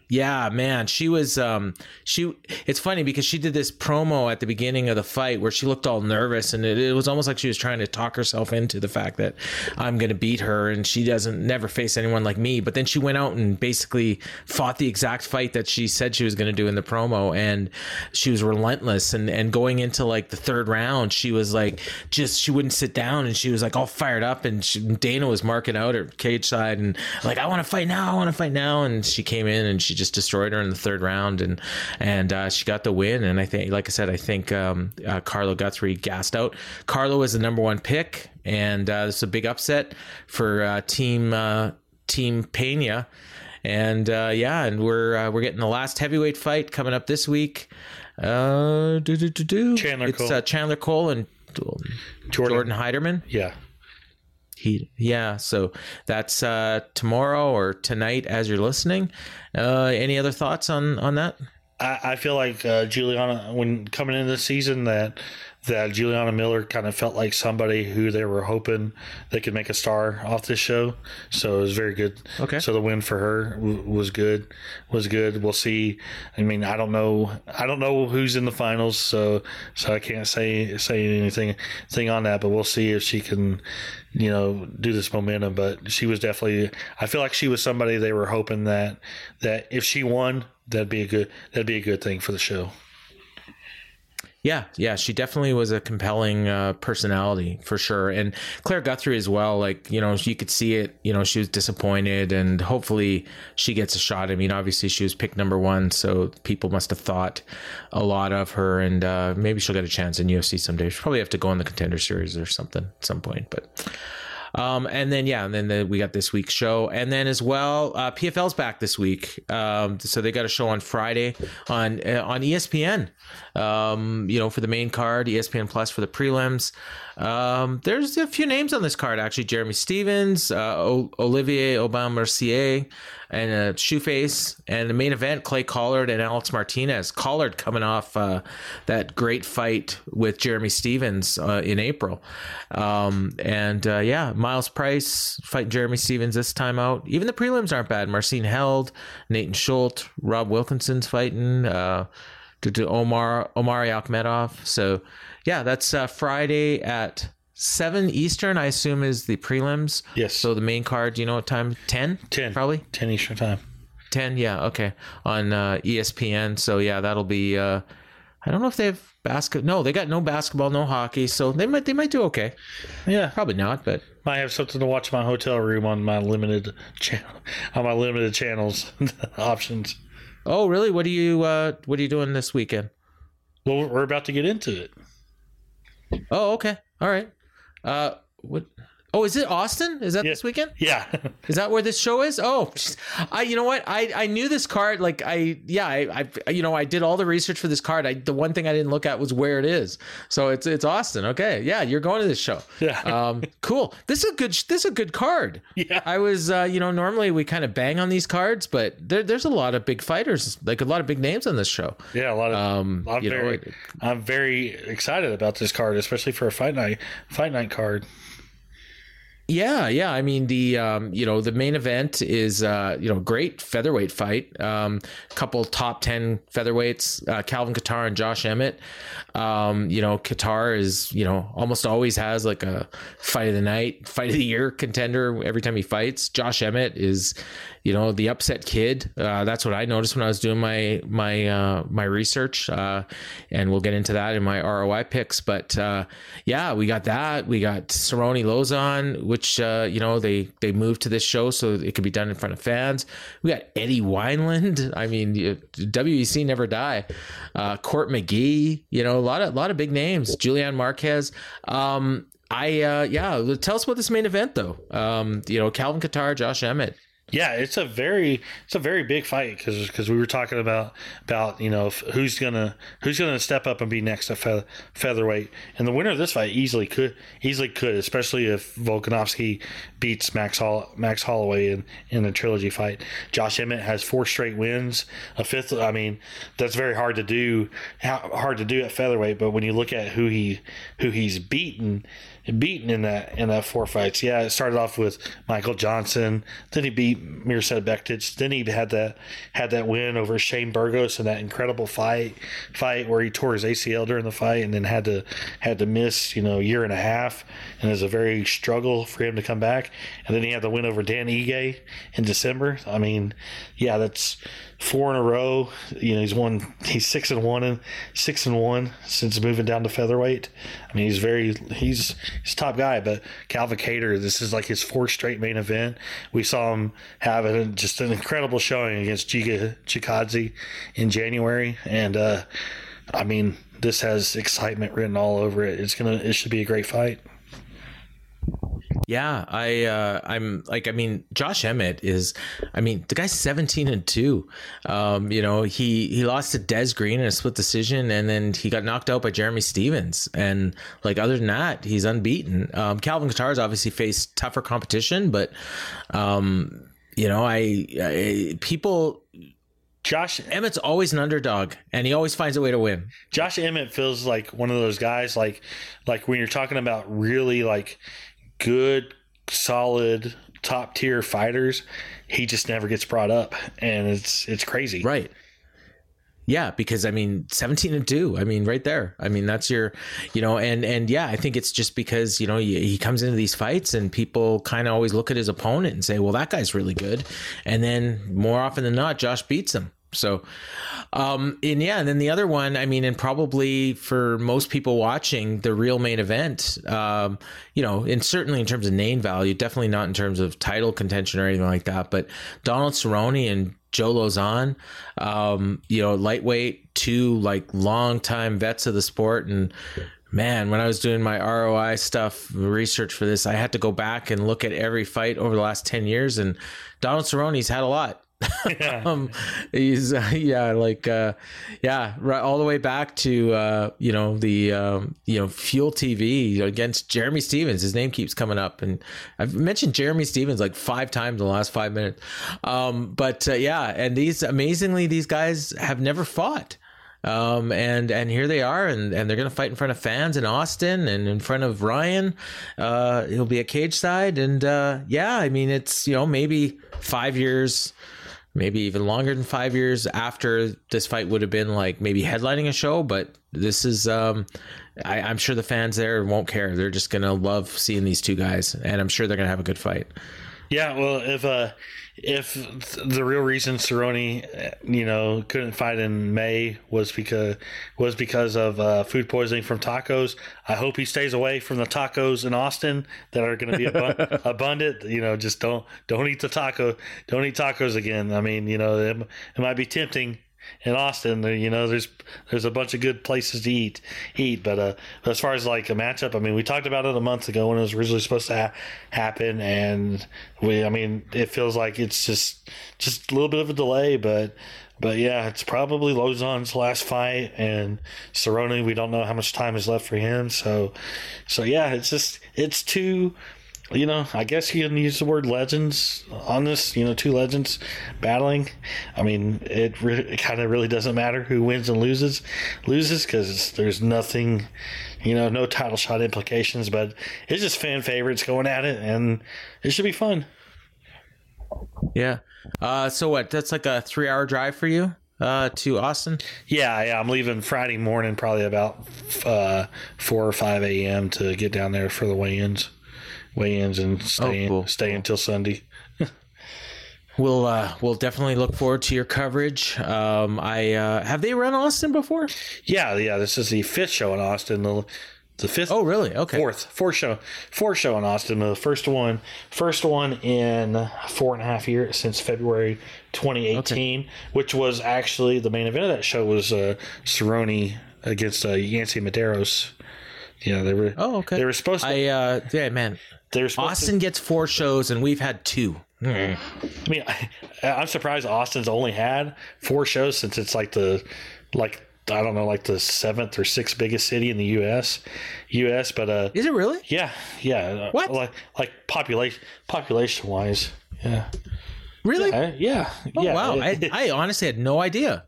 Yeah, man, she was. Um, she. It's funny because she did this promo at the beginning of the fight where she looked all nervous, and it, it was almost like she was trying to talk herself into the fact that I'm going to beat her, and she doesn't never face anyone like me. But then she went out and basically fought the exact fight that she said she was going to do in the promo, and she was relentless. And and going into like the third round, she was like just she wouldn't sit down, and she was like all fired up, and she, Dana was marking out her cage side, and like I want to fight now, I want to fight now, and she came in and she just destroyed her in the third round, and and uh, she got the win. And I think, like I said, I think um, uh, Claire Guthrie gassed out. Carlo is the number one pick, and uh, is a big upset for uh, team uh, Team Pena. And uh, yeah, and we're uh, we're getting the last heavyweight fight coming up this week. Uh, do, do, do, do. Chandler it's, Cole. Uh, Chandler Cole and Jordan. Jordan Heiderman. Yeah. He, yeah, so that's uh, tomorrow or tonight as you're listening. Uh, any other thoughts on on that? I, I feel like uh, Juliana, when coming into the season, that that Juliana Miller kind of felt like somebody who they were hoping they could make a star off this show. So it was very good. Okay. So the win for her w- was good. Was good. We'll see. I mean, I don't know. I don't know who's in the finals, so so I can't say say anything thing on that. But we'll see if she can, you know, do this momentum. But she was definitely. I feel like she was somebody they were hoping that that if she won, that'd be a good that'd be a good thing for the show. Yeah, yeah, she definitely was a compelling uh, personality for sure, and Claire Guthrie as well. Like you know, you could see it. You know, she was disappointed, and hopefully she gets a shot. I mean, obviously she was picked number one, so people must have thought a lot of her, and uh, maybe she'll get a chance in UFC someday. She'll probably have to go on the contender series or something at some point, but. Um, and then yeah, and then the, we got this week's show, and then as well, uh, PFL's back this week. Um, so they got a show on Friday on uh, on ESPN. Um, you know, for the main card, ESPN Plus for the prelims. Um, there's a few names on this card actually: Jeremy Stephens, uh, o- Olivier Aubin Mercier, and uh, Shoeface, and the main event: Clay Collard and Alex Martinez. Collard coming off uh, that great fight with Jeremy Stephens uh, in April, um, and uh, yeah, Myles Price fight Jeremy Stephens this time out. Even the prelims aren't bad. Marcin Held, Natan Schulte, Rob Wilkinson's fighting. Uh, to, Omar Omari Akhmedov. So yeah, that's uh, Friday at seven Eastern. I assume is the prelims. Yes. So the main card. Do you know what time? Ten. 10. Probably 10 Eastern time. ten. Yeah. Okay. On uh, ESPN. So yeah, that'll be. Uh, I don't know if they have basket. No, they got no basketball, no hockey. So they might they might do okay. Yeah. Probably not, but Might have something to watch in my hotel room on my limited channel on my limited channels options. oh really? What are you uh, What are you doing this weekend? Well, we're about to get into it. Oh, okay. All right. Uh, what? Oh, is it Austin? Is that Yeah. this weekend? Yeah. Is that where this show is? Oh, I you know what? I I knew this card. Like I yeah I, I you know I did all the research for this card. I the one thing I didn't look at was where it is. So it's it's Austin. Okay, yeah, you're going to this show. Yeah. Um, cool. This is a good this is a good card. Yeah. I was uh, you know normally we kind of bang on these cards, but there, there's a lot of big fighters, like a lot of big names on this show. Yeah, a lot of. Um, I'm you know, it- I'm very excited about this card, especially for a fight night, fight night card. Yeah, yeah. I mean, the um, you know the main event is uh, you know great featherweight fight. Um, couple top ten featherweights, uh, Calvin Kattar and Josh Emmett. Um, you know, Kattar is you know almost always has like a fight of the night, fight of the year contender every time he fights. Josh Emmett is you know the upset kid. Uh, that's what I noticed when I was doing my my uh, my research, uh, and we'll get into that in my ROI picks. But uh, yeah, we got that. We got Cerrone Lauzon, which uh, you know they they moved to this show so it could be done in front of fans. We got Eddie Wineland. I mean, WEC never die. Uh, Court McGee. You know, a lot of a lot of big names. Julian Marquez. Um, I uh, yeah. Tell us about this main event though. Um, you know, Calvin Kattar, Josh Emmett. Yeah, it's a very it's a very big fight because because we were talking about about you know who's gonna who's gonna step up and be next at fe- featherweight, and the winner of this fight easily could easily could, especially if Volkanovski beats Max Hall, Max Holloway in in the trilogy fight. Josh Emmett has four straight wins, a fifth. I mean, that's very hard to do ha- hard to do at featherweight, but when you look at who he who he's beaten beaten in that in that four fights. Yeah, it started off with Michael Johnson. Then he beat Mirsad Bektic. Then he had that had that win over Shane Burgos in that incredible fight fight where he tore his ACL during the fight and then had to had to miss you know a year and a half and it was a very struggle for him to come back. And then he had the win over Dan Ige in December. I mean, yeah, that's four in a row. You know, he's won. He's six and one and six and one since moving down to featherweight. I mean, he's very he's he's top guy. But Calvin Kattar, this is like his fourth straight main event. We saw him have a, just an incredible showing against Giga Chikadze in January, and uh, I mean, this has excitement written all over it. It's gonna, it should be a great fight. Yeah, I uh, I'm like I mean Josh Emmett is I mean the guy's 17 and 2. Um, you know, he he lost to Des Green in a split decision and then he got knocked out by Jeremy Stephens and like other than that, he's unbeaten. Um, Calvin Kattar's obviously faced tougher competition, but um, you know, I, I people Josh Emmett's always an underdog, and he always finds a way to win. Josh Emmett feels like one of those guys, like like when you're talking about really like good, solid, top tier fighters, he just never gets brought up, and it's it's crazy, right? Yeah, because I mean, 17 and 2. I mean, right there. I mean, that's your, you know, and and yeah, I think it's just because, you know, he, he comes into these fights and people kind of always look at his opponent and say, "Well, that guy's really good." And then more often than not, Josh beats him. So, um, and yeah, and then the other one, I mean, and probably for most people watching the real main event, um, you know, and certainly in terms of name value, definitely not in terms of title contention or anything like that, but Donald Cerrone and Joe Lauzon, um, you know, lightweight, two like longtime vets of the sport. And man, when I was doing my ROI stuff, research for this, I had to go back and look at every fight over the last 10 years. And Donald Cerrone's had a lot. Yeah. um, he's uh, yeah, like uh, yeah, right all the way back to uh, you know the um, you know Fuel TV against Jeremy Stephens. His name keeps coming up, and I've mentioned Jeremy Stephens like five times in the last five minutes. Um, but uh, yeah, and these amazingly, these guys have never fought. Um, and and here they are, and, and they're gonna fight in front of fans in Austin and in front of Ryan. Uh, he'll be at cage side, and uh, yeah, I mean it's you know maybe five years maybe even longer than five years after this fight would have been like maybe headlining a show. But this is, um, I, I'm sure the fans there won't care. They're just gonna love seeing these two guys, and I'm sure they're gonna have a good fight. Yeah, well, if uh, if the real reason Cerrone, you know, couldn't fight in May was because was because of uh, food poisoning from tacos, I hope he stays away from the tacos in Austin that are going to be abundant, abundant. You know, just don't don't eat the taco, don't eat tacos again. I mean, you know, it, it might be tempting in Austin. You know, there's there's a bunch of good places to eat eat. But uh, as far as like a matchup, I mean, we talked about it a month ago when it was originally supposed to ha- happen, and we, I mean, it feels like it's just just a little bit of a delay, but. But yeah, it's probably Lauzon's last fight, and Cerrone. We don't know how much time is left for him. So, so yeah, it's just it's two you know, I guess you can use the word legends on this. You know, two legends battling. I mean, it, re- it kind of really doesn't matter who wins and loses, loses because there's nothing, you know, no title shot implications. But it's just fan favorites going at it, and it should be fun. Yeah. Uh, so what? That's like a three-hour drive for you uh, to Austin. Yeah, yeah. I'm leaving Friday morning, probably about uh, four or five a.m. to get down there for the weigh-ins weigh-ins and stay oh, cool. stay until Sunday. we'll uh, we'll definitely look forward to your coverage. Um, I uh, have they run Austin before? Yeah, yeah. This is the fifth show in Austin. The the fifth. Oh, really? Okay. Fourth, fourth show, fourth show in Austin. The first one, first one in four and a half years since February 2018, okay. which was actually the main event of that show was uh, Cerrone against uh, Yancy Medeiros. Yeah, they were. Oh, okay. They were supposed to. I uh, yeah, man. Austin to, gets four shows, and we've had two. I mean, I, I'm surprised Austin's only had four shows since it's like the like I don't know, like the seventh or sixth biggest city in the U.S. U.S. But uh, is it really? Yeah, yeah. What? Like like population population wise, yeah. Really? Yeah. Yeah. Oh, yeah. Wow. I, I honestly had no idea.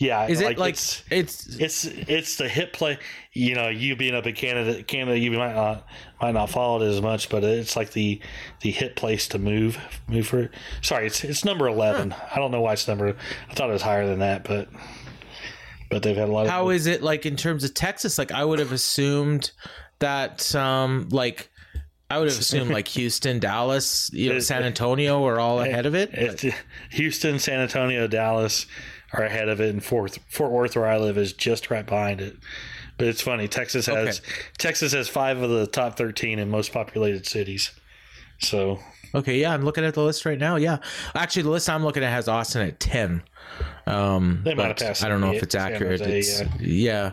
Yeah, is like, it like it's, it's it's it's the hit play? You know, you being up in Canada, Canada, you might not might not follow it as much, but it's like the the hit place to move move for. It. Sorry, it's it's number eleven. Huh. I don't know why it's number. I thought it was higher than that, but but they've had a lot. How of, is it like in terms of Texas? Like I would have assumed that um like I would have assumed like Houston, Dallas, you know, San Antonio are all ahead of it. Houston, San Antonio, Dallas are ahead of it, and Fort Fort Worth, where I live, is just right behind it. But it's funny. Texas has Texas has five of the top thirteen in most populated cities. So Okay, yeah, I'm looking at the list right now. Yeah, actually, the list I'm looking at has Austin at ten. Um, They might have passed I don't know if it's accurate. Jose, it's, yeah. yeah.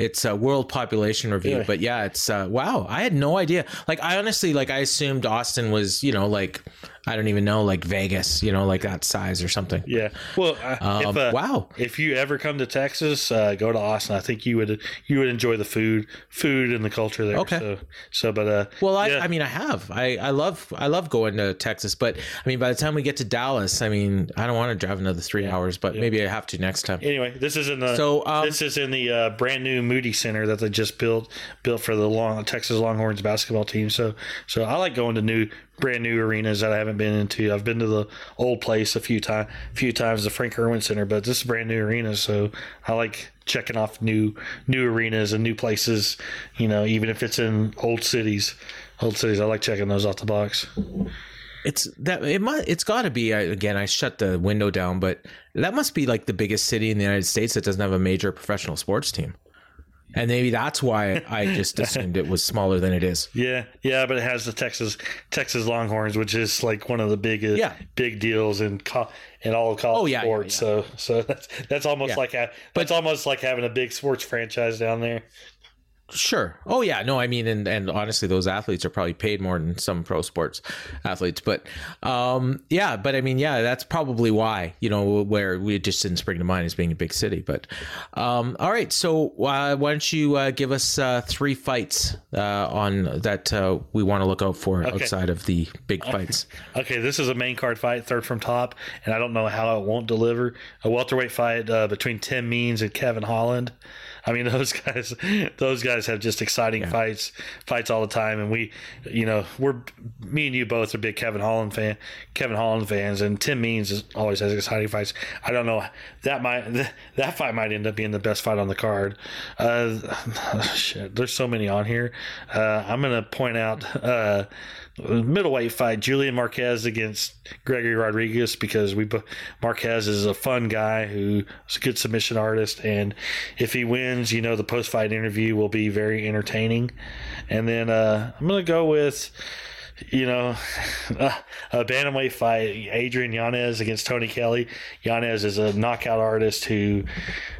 It's a world population review, Yeah. but yeah, it's uh, wow. I had no idea. Like, I honestly, like, I assumed Austin was, you know, like, I don't even know, like Vegas, you know, like that size or something. yeah. Well, uh, Um, if, uh, wow. If you ever come to Texas, uh, go to Austin. I think you would you would enjoy the food, food and the culture there. Okay. So, so but uh, Well, I, yeah. I mean, I have. I, I love I love going to Texas, but I mean, by the time we get to Dallas, I mean, I don't want to drive another three hours, but maybe I have to next time. Anyway, this is in the So, um, this is in the uh, brand new Moody Center that they just built built for the long Texas Longhorns basketball team. So so I like going to new brand new arenas that I haven't been into. I've been to the old place a few time few times, the Frank Erwin Center, but this is brand new arena, so I like checking off new new arenas and new places. You know, even if it's in old cities, old cities, I like checking those off the box. It's that it must it's got to be I- again. I shut the window down, but that must be like the biggest city in the United States that doesn't have a major professional sports team, and maybe that's why I just assumed it was smaller than it is. Yeah, yeah, but it has the Texas Texas Longhorns, which is like one of the big uh, Yeah. big deals in co- in all of college Oh, yeah, yeah, sports. So so that's that's almost Yeah. like ha- that's almost like having a big sports franchise down there. Sure. Oh yeah. No, I mean, and and honestly, those athletes are probably paid more than some pro sports athletes. But um, yeah. But I mean, yeah, that's probably why you know where we just didn't spring to mind as being a big city. But um, all right. So uh, why don't you uh, give us uh, three fights uh, on that uh, we want to look out for Okay. outside of the big fights? Okay, this is a main card fight, third from top, and I don't know how it won't deliver. A welterweight fight uh, between Tim Means and Kevin Holland. I mean, those guys, those guys have just exciting fights, fights all the time. And we, you know, we're me and you both are big Kevin Holland fan, Kevin Holland fans, and Tim Means is, always has exciting fights. I don't know that might that fight might end up being the best fight on the card. Uh, shit, there's so many on here. Uh, I'm gonna point out. Uh, middleweight fight Julian Marquez against Gregory Rodriguez because we Marquez is a fun guy who is a good submission artist and if he wins you know the post fight interview will be very entertaining. And then uh, I'm gonna go with you know, a bantamweight fight, Adrian Yanez against Tony Kelly. Yanez is a knockout artist who,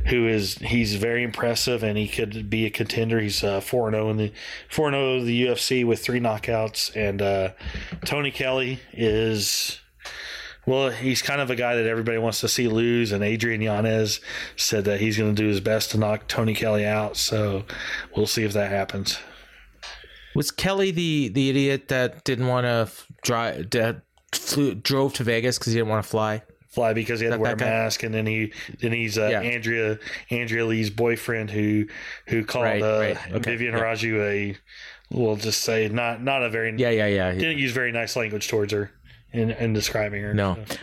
who is he's very impressive and he could be a contender. He's four uh, zero in the four zero in the UFC with three knockouts, and uh, Tony Kelly is. Well, he's kind of a guy that everybody wants to see lose, and Adrian Yanez said that he's going to do his best to knock Tony Kelly out. So we'll see if that happens. Was Kelly the the idiot that didn't want to drive that flew drove to Vegas because he didn't want to fly? fly because he had to wear a that guy? mask, and then he then he's uh, Yeah. Andrea Andrea Lee's boyfriend who who called Right, uh, right. Okay, Vivian yeah. Raju a we'll just say not not a very Yeah, yeah, yeah. didn't use very nice language towards her in in describing her. No. So,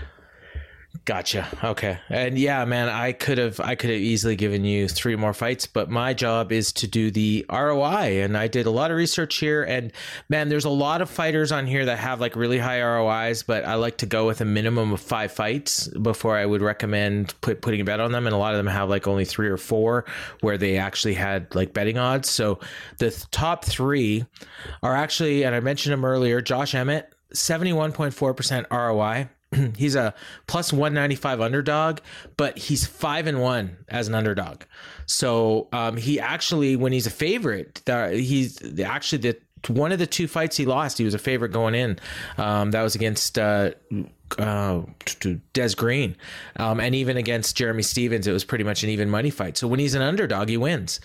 Gotcha. Okay. And yeah, man, I could have I could have easily given you three more fights, but my job is to do the ROI and I did a lot of research here and man, there's a lot of fighters on here that have like really high ROIs, but I like to go with a minimum of 5 fights before I would recommend put, putting a bet on them and a lot of them have like only 3 or 4 where they actually had like betting odds. So the th- top 3 are actually and I mentioned them earlier, Josh Emmett 71.4% ROI. he's a plus 195 underdog, but he's five and one as an underdog. So um, he actually, when he's a favorite, he's actually the one of the two fights he lost. He was a favorite going in. Um, that was against uh, uh, Des Green, um, and even against Jeremy Stephens, it was pretty much an even money fight. So when he's an underdog, he wins.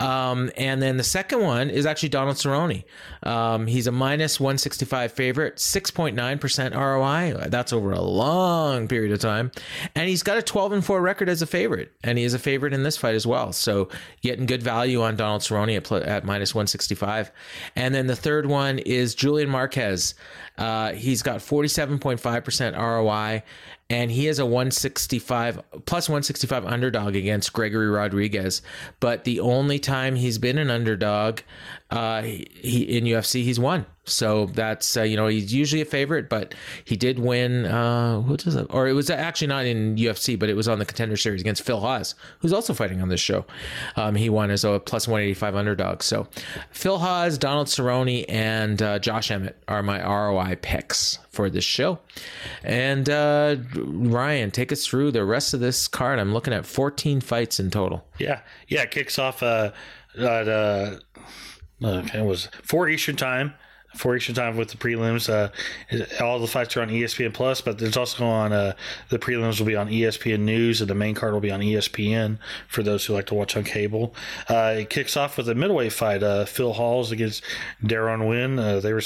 Um, and then the second one is actually Donald Cerrone. Um, he's a minus 165 favorite, 6.9% ROI. That's over a long period of time. And he's got a 12 and 4 record as a favorite. And he is a favorite in this fight as well. So getting good value on Donald Cerrone at, pl- at minus 165. And then the third one is Julian Marquez. Uh, he's got 47.5% ROI and he is a 165 plus 165 underdog against Gregory Rodriguez. But the only time he's been an underdog, uh, he, in UFC he's won. So that's uh, you know he's usually a favorite, but he did win. Uh, what is it? Or it was actually not in UFC, but it was on the Contender Series against Phil Hawes, who's also fighting on this show. Um, he won as a plus one eighty five underdog. So Phil Hawes, Donald Cerrone, and uh, Josh Emmett are my ROI picks for this show. And uh, Ryan, take us through the rest of this card. I'm looking at fourteen fights in total. Yeah, yeah. It kicks off uh, at uh, okay, it was four Eastern time. For Eastern time with the prelims. Uh, all the fights are on ESPN Plus, but there's also on uh, the prelims will be on ESPN News, and the main card will be on ESPN for those who like to watch on cable. Uh, it kicks off with a middleweight fight. Uh, Phil Hawes against Deron Winn. Uh, they were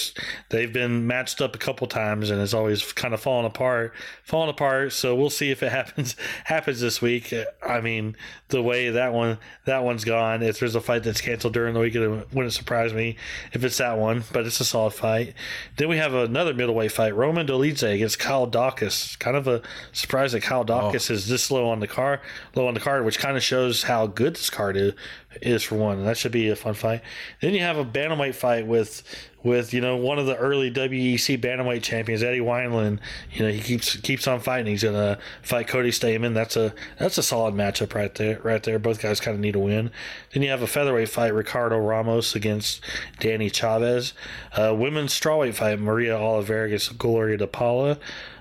they've been matched up a couple times, and it's always kind of falling apart, falling apart. So we'll see if it happens happens this week. I mean, the way that one that one's gone. If there's a fight that's canceled during the week, it wouldn't surprise me if it's that one. But it's a solid fight. Then we have another middleweight fight: Roman Dolidze against Kyle Daukaus. Kind of a surprise that Kyle Daukaus oh. is this low on the car, low on the card, which kind of shows how good this card is, is for one. That should be a fun fight. Then you have a bantamweight fight with with you know one of the early WEC bantamweight champions, Eddie Wineland. You know he keeps keeps on fighting. He's gonna fight Cody Stamann. That's a that's a solid matchup right there. Right there, both guys kind of need a win. Then you have a featherweight fight, Ricardo Ramos against Danny Chavez. Uh, women's strawweight fight, Maria Oliveira against Gloria De Paula.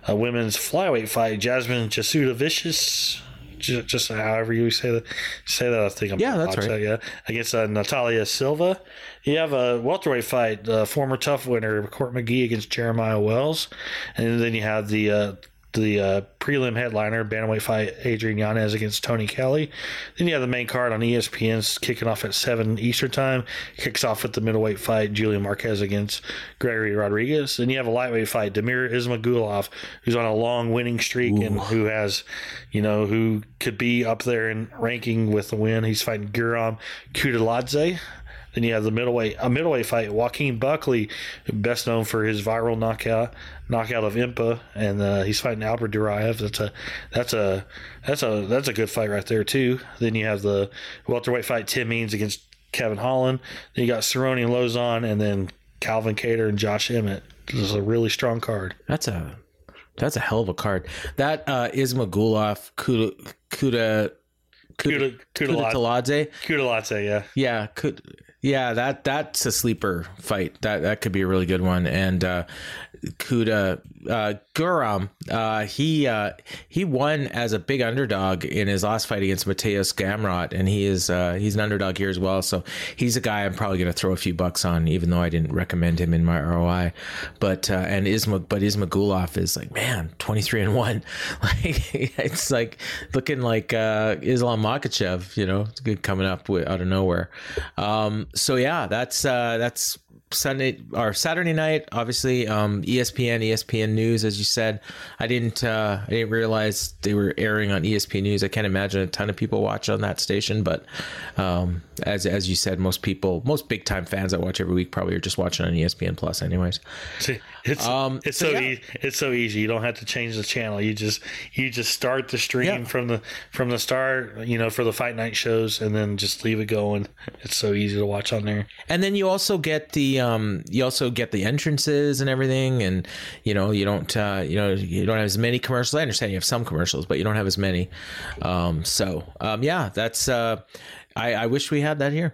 A women's flyweight fight, Jasmine Jasudavicius just, just however you say that. Say that. I think I'm yeah, that's right. That, yeah, against uh, Natalia Silva. You have a welterweight fight, uh, former TUF winner Court McGee against Jeremiah Wells, and then you have the uh, the uh, prelim headliner, bantamweight fight, Adrian Yanez against Tony Kelly. Then you have the main card on ESPN's kicking off at 7 Eastern Time. Kicks off with the middleweight fight, Julian Marquez against Gregory Rodriguez. Then you have a lightweight fight, Damir Ismagulov, who's on a long winning streak Ooh. and who has, you know, who could be up there in ranking with the win. He's fighting Guram Kutateladze. Then you have the middleweight a middleweight fight. Joaquin Buckley, best known for his viral knockout knockout of Impa, and uh, he's fighting Albert Duraev. That's a that's a that's a that's a good fight right there too. Then you have the welterweight fight Tim Means against Kevin Holland. Then you got Cerrone and Lauzon, and then Calvin Kattar and Josh Emmett. This is a really strong card. That's a that's a hell of a card. That uh, Ismagulov Kuda Kuda Kuda Kuda Kuda yeah. Yeah, could yeah, that that's a sleeper fight. That that could be a really good one. And uh, Kuda uh, Guram, uh, he uh, he won as a big underdog in his last fight against Mateusz Gamrot, and he is uh, he's an underdog here as well. So he's a guy I'm probably going to throw a few bucks on, even though I didn't recommend him in my ROI. But uh, and Isma but Ismagulov is like man, 23 and one, like it's like looking like uh, Islam Makhachev, you know, coming up out of nowhere. Um, so yeah, that's uh that's Sunday or Saturday night, obviously, um, ESPN, ESPN News, as you said. I didn't, uh, I didn't realize they were airing on ESPN News. I can't imagine a ton of people watch on that station, but um, as as you said, most people, most big time fans that watch every week probably are just watching on ESPN Plus, anyways. It's um, it's so, so yeah. it's so easy. You don't have to change the channel. You just you just start the stream yeah. from the from the start. You know, for the fight night shows, and then just leave it going. It's so easy to watch on there. And then you also get the um, you also get the entrances and everything, and you know you don't uh, you know you don't have as many commercials. I understand you have some commercials, but you don't have as many. Um, so um, yeah, that's uh, I, I wish we had that here.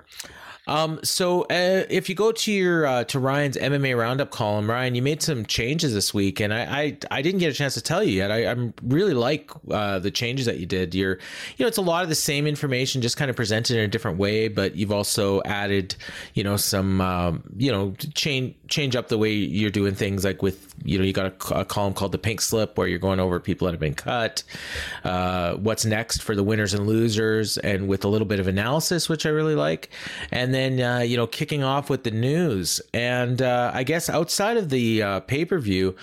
Um, so uh, if you go to your uh, to Ryan's MMA roundup column, Ryan, you made some changes this week, and I I, I didn't get a chance to tell you yet. I, I really like uh, the changes that you did. You're you know it's a lot of the same information, just kind of presented in a different way, but you've also added you know some um, you know change change up the way you're doing things, like with you know you got a, a column called the Pink Slip where you're going over people that have been cut, uh, what's next for the winners and losers, and with a little bit of analysis, which I really like, and and then uh, you know kicking off with the news. And uh, i guess outside of the uh, pay-per-view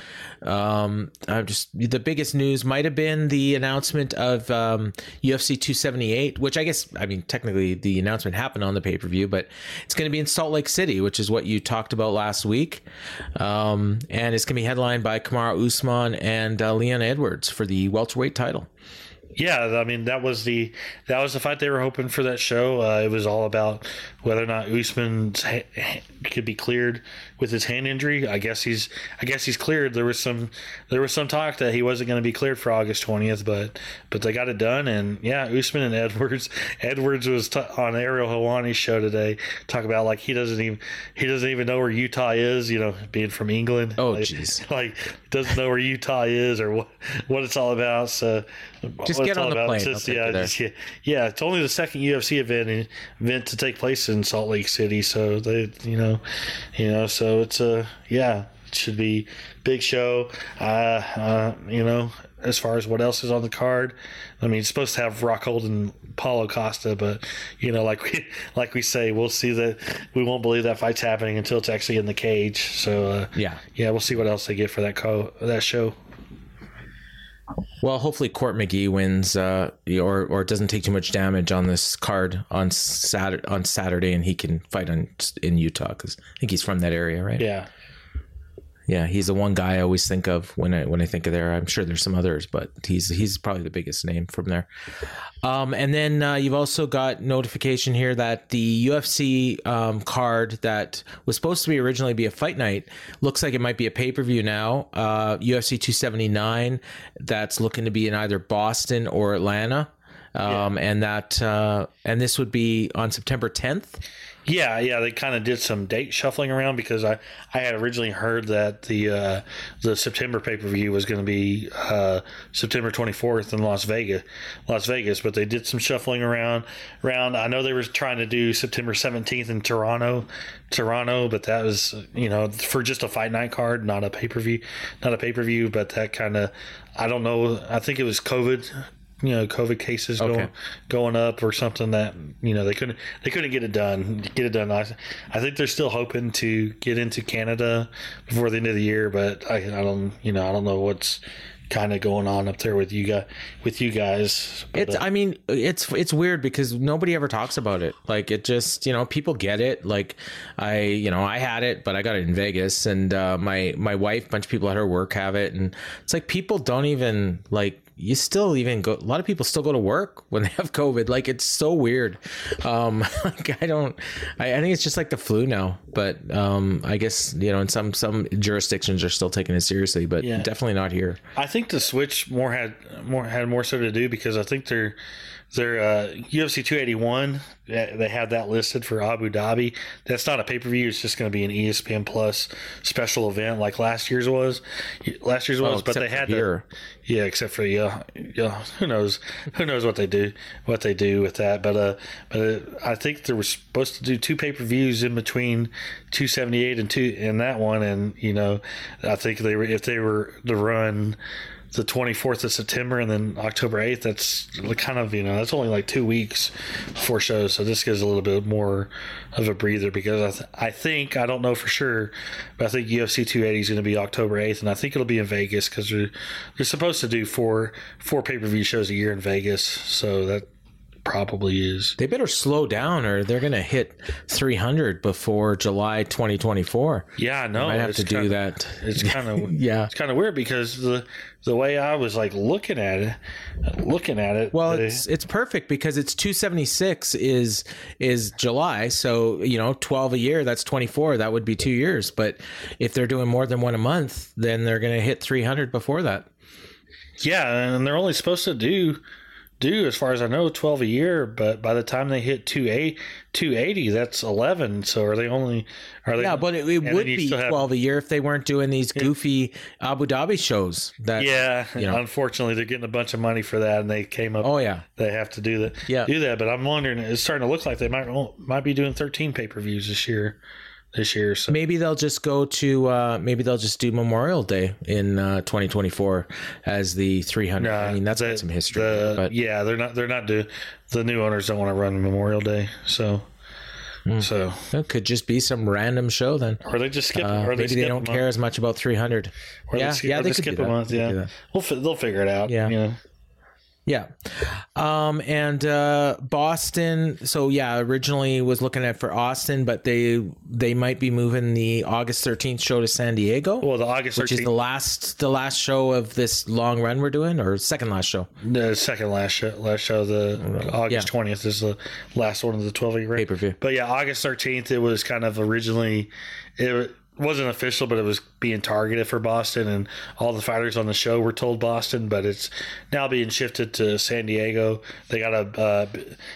um, just the biggest news might have been the announcement of um, ufc 278 which i guess i mean technically the announcement happened on the pay-per-view but it's going to be in salt lake city which is what you talked about last week. Um, and it's going to be headlined by kamaru usman and uh, leon edwards for the welterweight title yeah, I mean that was the that was the fight they were hoping for that show. Uh, it was all about whether or not Usman could be cleared with his hand injury. I guess he's I guess he's cleared. There was some there was some talk that he wasn't going to be cleared for August twentieth, but but they got it done. And yeah, Usman and Edwards. Edwards was t- on Ariel Helwani's show today. Talk about like he doesn't even he doesn't even know where Utah is. You know, being from England. Oh, jeez. like doesn't know where Utah is or what what it's all about. So Just get on the about. plane. Just- yeah, just- yeah, yeah. It's only the second UFC event event to take place in Salt Lake City. So they, you know, you know, so it's a yeah. It should be big show. Uh, uh, you know, as far as what else is on the card, I mean, it's supposed to have Rockhold and Paulo Costa, but you know, like we like we say, we'll see that we won't believe that fight's happening until it's actually in the cage. So uh, Yeah. yeah, we'll see what else they get for that co that show. Well, hopefully Court McGee wins, uh, or or doesn't take too much damage on this card on Saturday on Saturday, and he can fight on in Utah because I think he's from that area, right? Yeah. Yeah, he's the one guy I always think of when I when I think of there. I'm sure there's some others, but he's he's probably the biggest name from there. Um, and then uh, you've also got notification here that the UFC um, card that was supposed to be originally be a fight night looks like it might be a pay per view now. Uh, UFC 279 that's looking to be in either Boston or Atlanta. Um, and that uh, and this would be on September 10th. Yeah, yeah, they kind of did some date shuffling around because I, I had originally heard that the uh, the September pay per view was going to be uh, September 24th in Las Vegas, Las Vegas, but they did some shuffling around. Around, I know they were trying to do September 17th in Toronto, Toronto, but that was you know for just a fight night card, not a pay per view, not a pay per view. But that kind of, I don't know. I think it was COVID you know COVID cases going going up or something that you know they couldn't they couldn't get it done get it done. I, I think they're still hoping to get into Canada before the end of the year, but I, I don't you know I don't know what's kind of going on up there with you guys with you guys. But, It's. uh, I mean, it's it's weird because nobody ever talks about it. Like it just, you know, people get it. Like I, you know, I had it, but I got it in Vegas, and uh, my my wife, a bunch of people at her work have it, and it's like people don't even like. You still even go. A lot of people still go to work when they have COVID. Like it's so weird. Um, like I don't. I, I think it's just like the flu now. But um, I guess you know, in some some jurisdictions are still taking it seriously, but Yeah. definitely not here. I think the switch more had more had more so to do because I think they're they're uh, UFC 281. They they have that listed for Abu Dhabi. That's not a pay per view. It's just going to be an ESPN Plus special event like last year's was. Last year's was, Oh, but they had here. The, yeah, except for yeah, yeah. Who knows? Who knows what they do? What they do with that? But uh, but uh, I think they were supposed to do two pay per views in between 278 and two and that one, and you know, I think they were if they were to run the 24th of September and then October 8th. That's kind of, you know, that's only like two weeks before shows. So this gives a little bit more of a breather because I, th- I think, I don't know for sure, but I think UFC 280 is going to be October 8th. And I think it'll be in Vegas because they're, they're supposed to do four, four pay per view shows a year in Vegas. So that probably is. They better slow down or they're going to hit 300 before July 2024. Yeah, no, I have to do kinda- that. It's kind of Yeah. It's kind of weird because the the way I was like looking at it, looking at it. Well, they- it's it's perfect because it's 276 is is July, so you know 12 a year. That's 24. That would be two years. But if they're doing more than one a month, then they're going to hit 300 before that. Yeah, and they're only supposed to do do as far as I know 12 a year, but by the time they hit 280, 280 that's 11. So are they only are they Yeah, but it, it would be still have- 12 a year if they weren't doing these goofy Abu Dhabi shows. That Yeah, you know. unfortunately they're getting a bunch of money for that and they came up Oh yeah. they have to do that. Yeah. Do that, but I'm wondering it's starting to look like they might might be doing 13 pay-per-views this year. This year, so Maybe they'll just go to uh, maybe they'll just do Memorial Day in uh, 2024 as the 300. I mean, that's the- got some history. the- but yeah, they're not. They're not do. The new owners don't want to run Memorial Day, so so it could just be some random show then. or they just skip. Uh, or they, maybe skip they don't care as much about 300. Or yeah, they skip, yeah, they they skip a month. Yeah, we'll they'll figure it out. Yeah. you know. Yeah. Um, and uh, Boston. So yeah, originally was looking at for Austin, but they they might be moving the August 13th show to San Diego. Well, the August which is the last the last show of this long run we're doing, or second last show. The second last show, last show, the August yeah. twentieth is the last one of the twelve week Pay-per-view. But yeah, August thirteenth, it was kind of originally, it wasn't official, but it was being targeted for Boston, and all the fighters on the show were told Boston, but it's now being shifted to San Diego. They got a uh,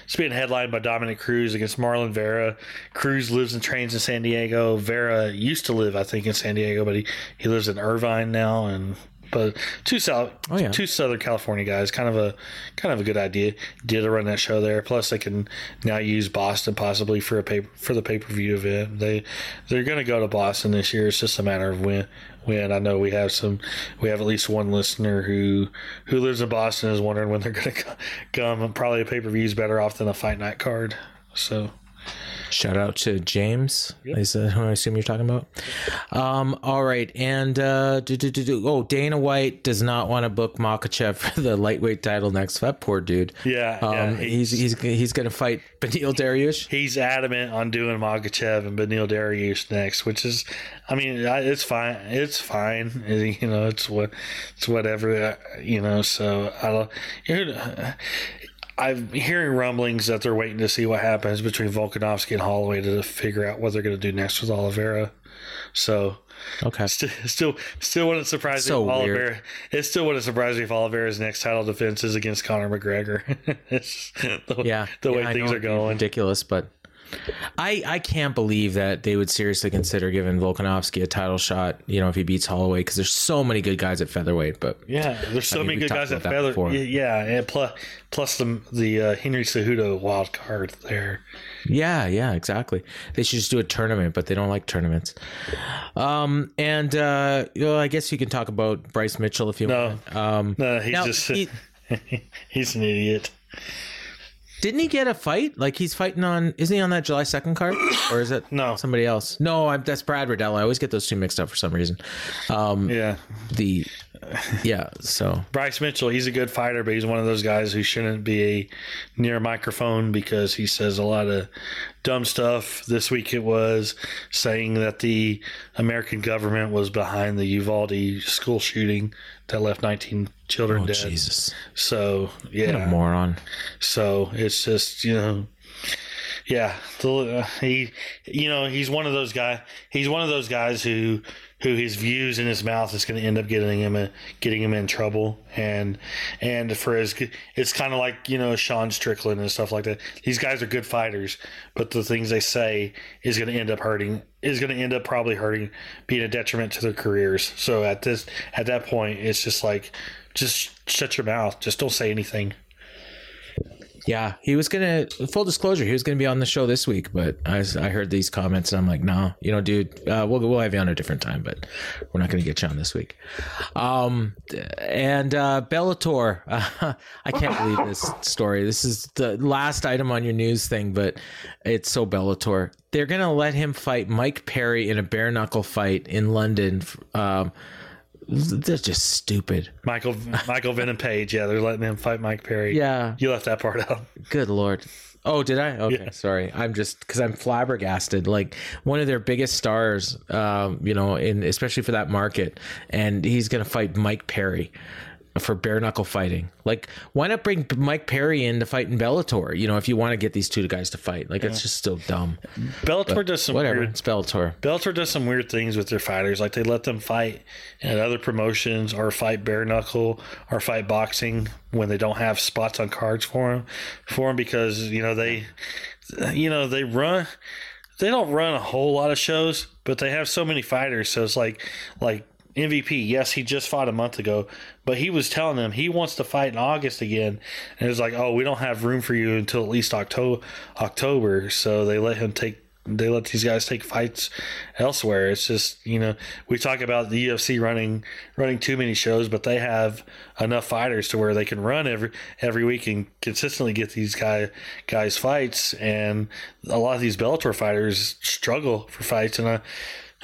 it's being headlined by Dominick Cruz against Marlon Vera. Cruz lives and trains in San Diego. Vera used to live, I think, in San Diego, but he he lives in Irvine now, and but two south, Oh, yeah. two Southern California guys, kind of a kind of a good idea. Did to run that show there. Plus, they can now use Boston possibly for a pay, for the pay per view event. They they're going to go to Boston this year. It's just a matter of when. When I know we have some, we have at least one listener who who lives in Boston is wondering when they're going to come. Probably a pay per view is better off than a fight night card. So Shout out to James. Is that who I assume you're talking about? Um, all right, and uh, do, do, do, do. oh, Dana White does not want to book Makhachev for the lightweight title next. That poor dude. Yeah, um, yeah, he's he's he's going to fight Beneil Dariush. he's adamant on doing Makhachev and Beneil Dariush next, which is, I mean, it's fine. It's fine. You know, it's what, it's whatever. uh, You know, so I don't. I'm hearing rumblings that they're waiting to see what happens between Volkanovski and Holloway to figure out what they're going to do next with Oliveira. So Okay. Still, still, still wouldn't surprise So me if weird. Oliveira. It still wouldn't surprise me if Oliveira's next title defense is against Conor McGregor. it's the, Yeah, the way yeah, things are going. ridiculous, but I I can't believe that they would seriously consider giving Volkanovski a title shot. You know, if he beats Holloway, because there's so many good guys at featherweight. But Yeah, there's so I mean, many good guys at about that feather. Yeah, and plus plus the the uh, Henry Cejudo wild card there. Yeah, yeah, exactly. They should just do a tournament, but they don't like tournaments. Um, and uh, you know, I guess you can talk about Bryce Mitchell if you No. want. Um, No, he's now, just he- he's an idiot. Didn't he get a fight? Like he's fighting on? Isn't he on that July second card, or is it No. somebody else? No, I'm, that's Brad Riddell. I always get those two mixed up for some reason. Um, Yeah, the yeah. So Bryce Mitchell, he's a good fighter, but he's one of those guys who shouldn't be near a microphone because he says a lot of dumb stuff. This week it was saying that the American government was behind the Uvalde school shooting that left 19 children oh dead. Jesus, So yeah, a moron. So it's just you know, yeah. The, uh, he, you know, he's one of those guy. He's one of those guys who who his views in his mouth is going to end up getting him a, getting him in trouble. And and for his, it's kind of like you know Sean Strickland and stuff like that. These guys are good fighters, but the things they say is going to end up hurting. Is going to end up probably hurting, being a detriment to their careers. So at this at that point, it's just like, just shut your mouth. Just don't say anything. Yeah, he was gonna. Full disclosure, he was gonna be on the show this week, but I, I heard these comments and I'm like, no, you know, dude, uh, we'll we'll have you on a different time, but we're not gonna get you on this week. Um, and uh, Bellator, I can't believe this story. This is the last item on your news thing, but it's so Bellator. They're gonna let him fight Mike Perry in a bare knuckle fight in London. Um, they're just stupid. Michael Michael Venom Page, yeah, they're letting him fight Mike Perry. Yeah. You left that part out. Good lord. Oh, did I? Okay, Yeah. sorry. I'm just because I'm flabbergasted. Like one of their biggest stars, um, you know, in especially for that market, and he's gonna fight Mike Perry for bare knuckle fighting. Like, why not bring Mike Perry in to fight in Bellator? You know, if you want to get these two guys to fight, like it's just so dumb. Bellator But does some whatever. weird It's Bellator. Bellator does some weird things with their fighters. Like they let them fight at other promotions or fight bare knuckle or fight boxing when they don't have spots on cards for them, for them because you know they, you know they run. They don't run a whole lot of shows, but they have so many fighters. So it's like, like MVP. Yes, he just fought a month ago, but he was telling them he wants to fight in August again, and it's like, oh, we don't have room for you until at least October. October. So they let him take they let these guys take fights elsewhere. It's just you know we talk about the UFC running running too many shows, but they have enough fighters to where they can run every every week and consistently get these guy guys fights. And a lot of these Bellator fighters struggle for fights, and uh,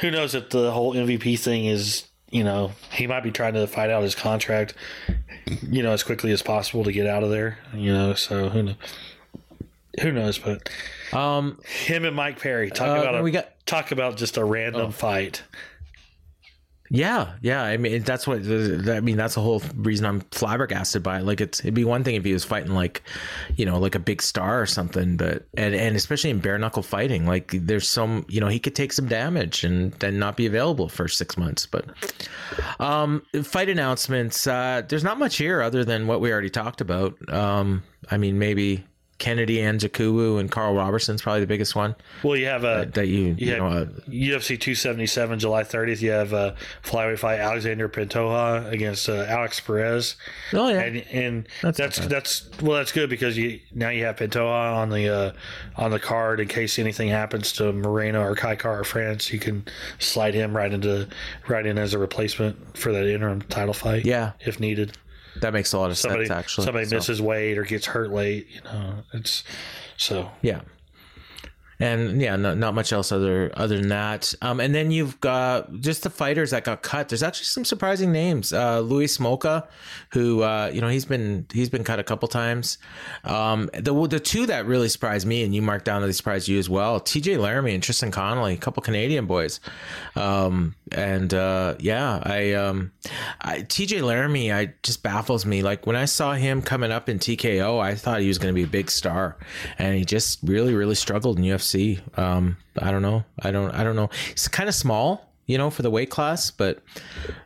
who knows if the whole MVP thing is. You know, he might be trying to fight out his contract, you know, as quickly as possible to get out of there. You know, so who knows? Who knows? But Um, him and Mike Perry talk Uh, about a, we got- talk about just a random Oh. fight. Yeah, yeah. I mean, that's what I mean. That's the whole reason I'm flabbergasted by it. Like, it's it'd be one thing if he was fighting like, you know, like a big star or something, but and and especially in bare knuckle fighting, like there's some, you know, he could take some damage and then not be available for six months. But um, fight announcements. Uh, there's not much here other than what we already talked about. Um, I mean, maybe Kennedy and Jakubu and Carl Roberson's probably the biggest one. Well, you have a that, that you, you, you know, uh, UFC 277 July 30th. You have a flyweight fight Alexandre Pantoja against uh, Alex Perez. Oh yeah, and, and That's that's that's, well that's good because you now you have Pantoja on the uh, on the card in case anything happens to Moreno or Kai or France. You can slide him right into right in as a replacement for that interim title fight. Yeah. if needed. That makes a lot of Somebody sense actually. somebody So, misses weight or gets hurt late. You know, it's so Yeah. And yeah, not, not much else other other than that. Um, and then you've got just the fighters that got cut. There's actually some surprising names. Uh, Louis Smolka, who uh, you know he's been he's been cut a couple times. Um, the the two that really surprised me, and you marked down that they surprised you as well. T.J. Laramie and Tristan Connolly, a couple Canadian boys. Um, and uh, yeah, I, um, I T.J. Laramie, I just baffles me. Like when I saw him coming up in TKO, I thought he was going to be a big star, and he just really really struggled in UFC. Um, I don't know. I don't. I don't know. It's kind of small, you know, for the weight class, but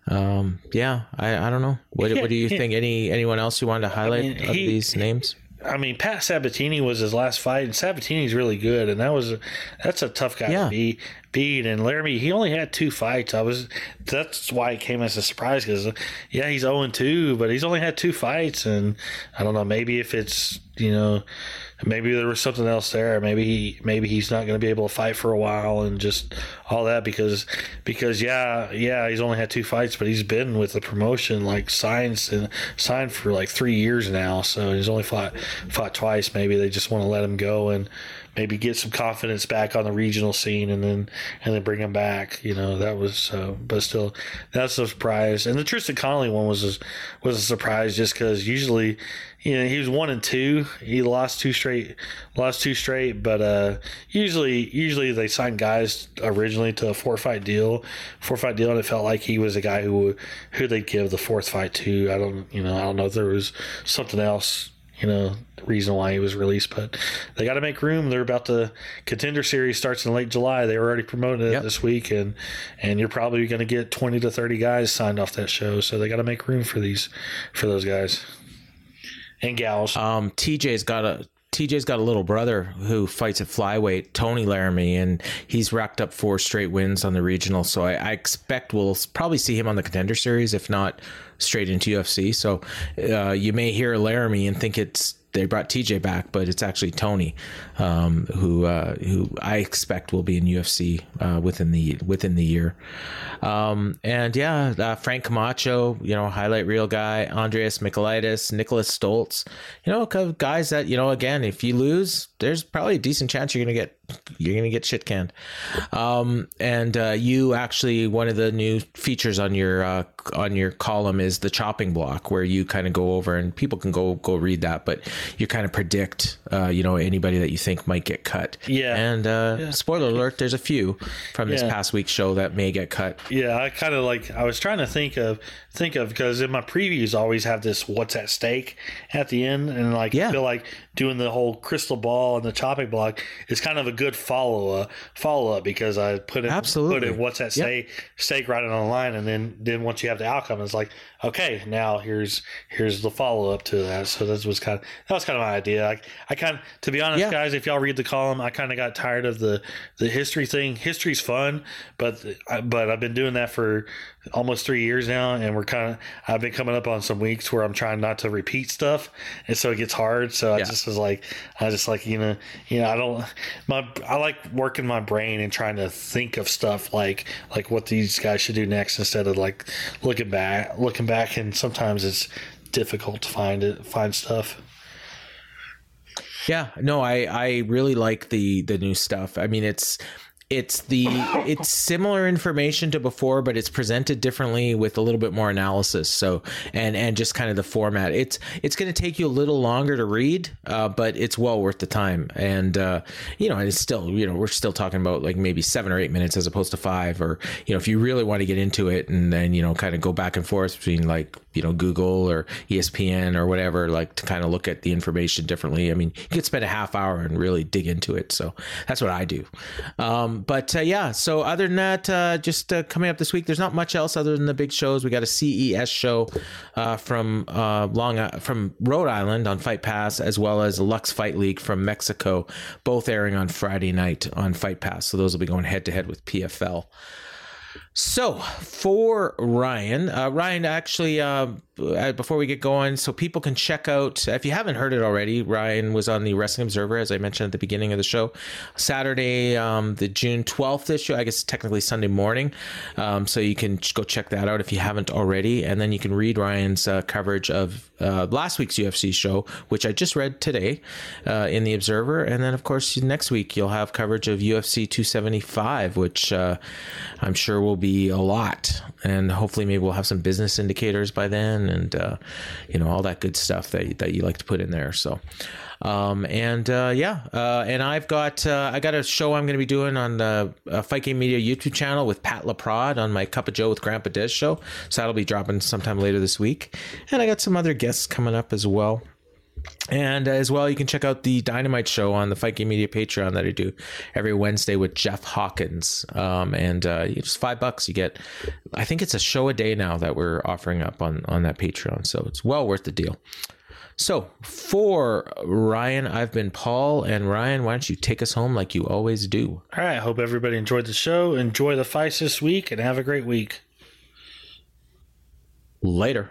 um, yeah, I, I don't know. What, what do you think? Any anyone else you wanted to highlight mean, of he- these names? I mean, Pat Sabatini was his last fight, and Sabatini's really good, and that was that's a tough guy Yeah. to beat. Beat and Laramie, he only had two fights. I was that's why it came as a surprise because yeah, he's zero and two, but he's only had two fights, and I don't know. Maybe if it's you know, maybe there was something else there. Maybe he maybe he's not going to be able to fight for a while, and just all that because because yeah yeah he's only had two fights, but he's been with the promotion like signed and signed for like three years now. So he's only fought fought twice. Maybe they just want to let him go and maybe get some confidence back on the regional scene and then and then bring him back. You know that was uh, but still that's a surprise. And the Tristan Connolly one was a, was a surprise just because usually you know he was one and two. He lost two straight, lost two straight. But uh, usually usually they sign guys originally to a four fight deal, four fight deal, and it felt like he was a guy who who they'd give the fourth fight to. I don't you know I don't know if there was something else you know, reason why he was released. But they got to make room. They're about to contender series starts in late July. They were already promoting it Yep. this week, and and you're probably going to get twenty to thirty guys signed off that show. So they got to make room for these for those guys and gals. Um, TJ's got a TJ's got a little brother who fights at flyweight, Tony Laramie, and he's racked up four straight wins on the regional. So I, I expect we'll probably see him on the contender series, if not straight into UFC. So uh, you may hear Laramie and think it's they brought TJ back, but it's actually Tony, um, who uh, who I expect will be in UFC uh, within the within the year. Um, and yeah, uh, Frank Camacho, you know, highlight reel guy, Andreas Michailidis, Nicholas Stoltz, you know, guys that you know, again, if you lose, there's probably a decent chance you're gonna get you're gonna get shit canned. Um, and uh, you actually one of the new features on your uh, on your column is the chopping block, where you kind of go over and people can go go read that, but you kind of predict, uh, you know, anybody that you think might get cut. Yeah. And uh, spoiler alert, there's a few from this past week's show that may get cut. Yeah, I kind of like I was trying to think of think of because in my previews I always have this what's at stake at the end, and like Yeah. I feel like doing the whole crystal ball and the chopping block is kind of a good follow up follow up because I put it Absolutely. put in what's at Yep. stake stake right on the line, and then then once you have the outcome, it's like okay, now here's here's the follow up to that. So that was kind of that was kind of my idea. I, I kind of to be honest, Yeah. guys, if y'all read the column, I kind of got tired of the the history thing. History's fun, but but I've been doing that for almost three years now, and we're kind of I've been coming up on some weeks where I'm trying not to repeat stuff, and so it gets hard. So I just was like, I just like you know, you know, I don't my I like working my brain and trying to think of stuff like like what these guys should do next instead of like looking back looking back, and sometimes it's difficult to find it find stuff. Yeah, no, I I really like the the new stuff. I mean, it's it's the it's similar information to before, but it's presented differently with a little bit more analysis. So and and just kind of the format. It's it's going to take you a little longer to read, uh, but it's well worth the time. And uh, you know, it's still you know we're still talking about like maybe seven or eight minutes as opposed to five, or you know if you really want to get into it and then you know kind of go back and forth between like you know Google or ESPN or whatever, like to kind of look at the information differently. I mean, you could spend a half hour and really dig into it. So that's what I do. Um, but uh, yeah, so other than that, uh, just uh, coming up this week, there's not much else other than the big shows. We got a CES show uh, from uh, Long uh, from Rhode Island on Fight Pass, as well as Lux Fight League from Mexico, both airing on Friday night on Fight Pass. So those will be going head to head with PFL. So for Ryan, Ryan actually, uh, before we get going, so people can check out, if you haven't heard it already, Ryan was on the Wrestling Observer, as I mentioned at the beginning of the show, Saturday, um, the June 12th issue, I guess technically Sunday morning. Um, so you can go check that out if you haven't already. And then you can read Ryan's uh, coverage of uh, last week's UFC show, which I just read today uh, in the Observer. And then, of course, next week you'll have coverage of UFC 275, which I'm sure will be a lot, and hopefully maybe we'll have some business indicators by then, and uh, you know all that good stuff that that you like to put in there. So. Um, and uh, yeah, uh, and I've got uh, I got a show I'm going to be doing on the uh, Fight Game Media YouTube channel with Pat Laprade on my Cup of Joe with Grandpa Des show. So that'll be dropping sometime later this week. And I got some other guests coming up as well. And as well, you can check out the Dynamite Show on the Fight Game Media Patreon that I do every Wednesday with Jeff Hawkins. Um, and uh, just five bucks, you get, I think it's a show a day now that we're offering up on, on that Patreon. So it's well worth the deal. So for Ryan, I've been Paul. And Ryan, why don't you take us home like you always do? All right. I Hope everybody enjoyed the show. Enjoy the fights this week and have a great week. Later.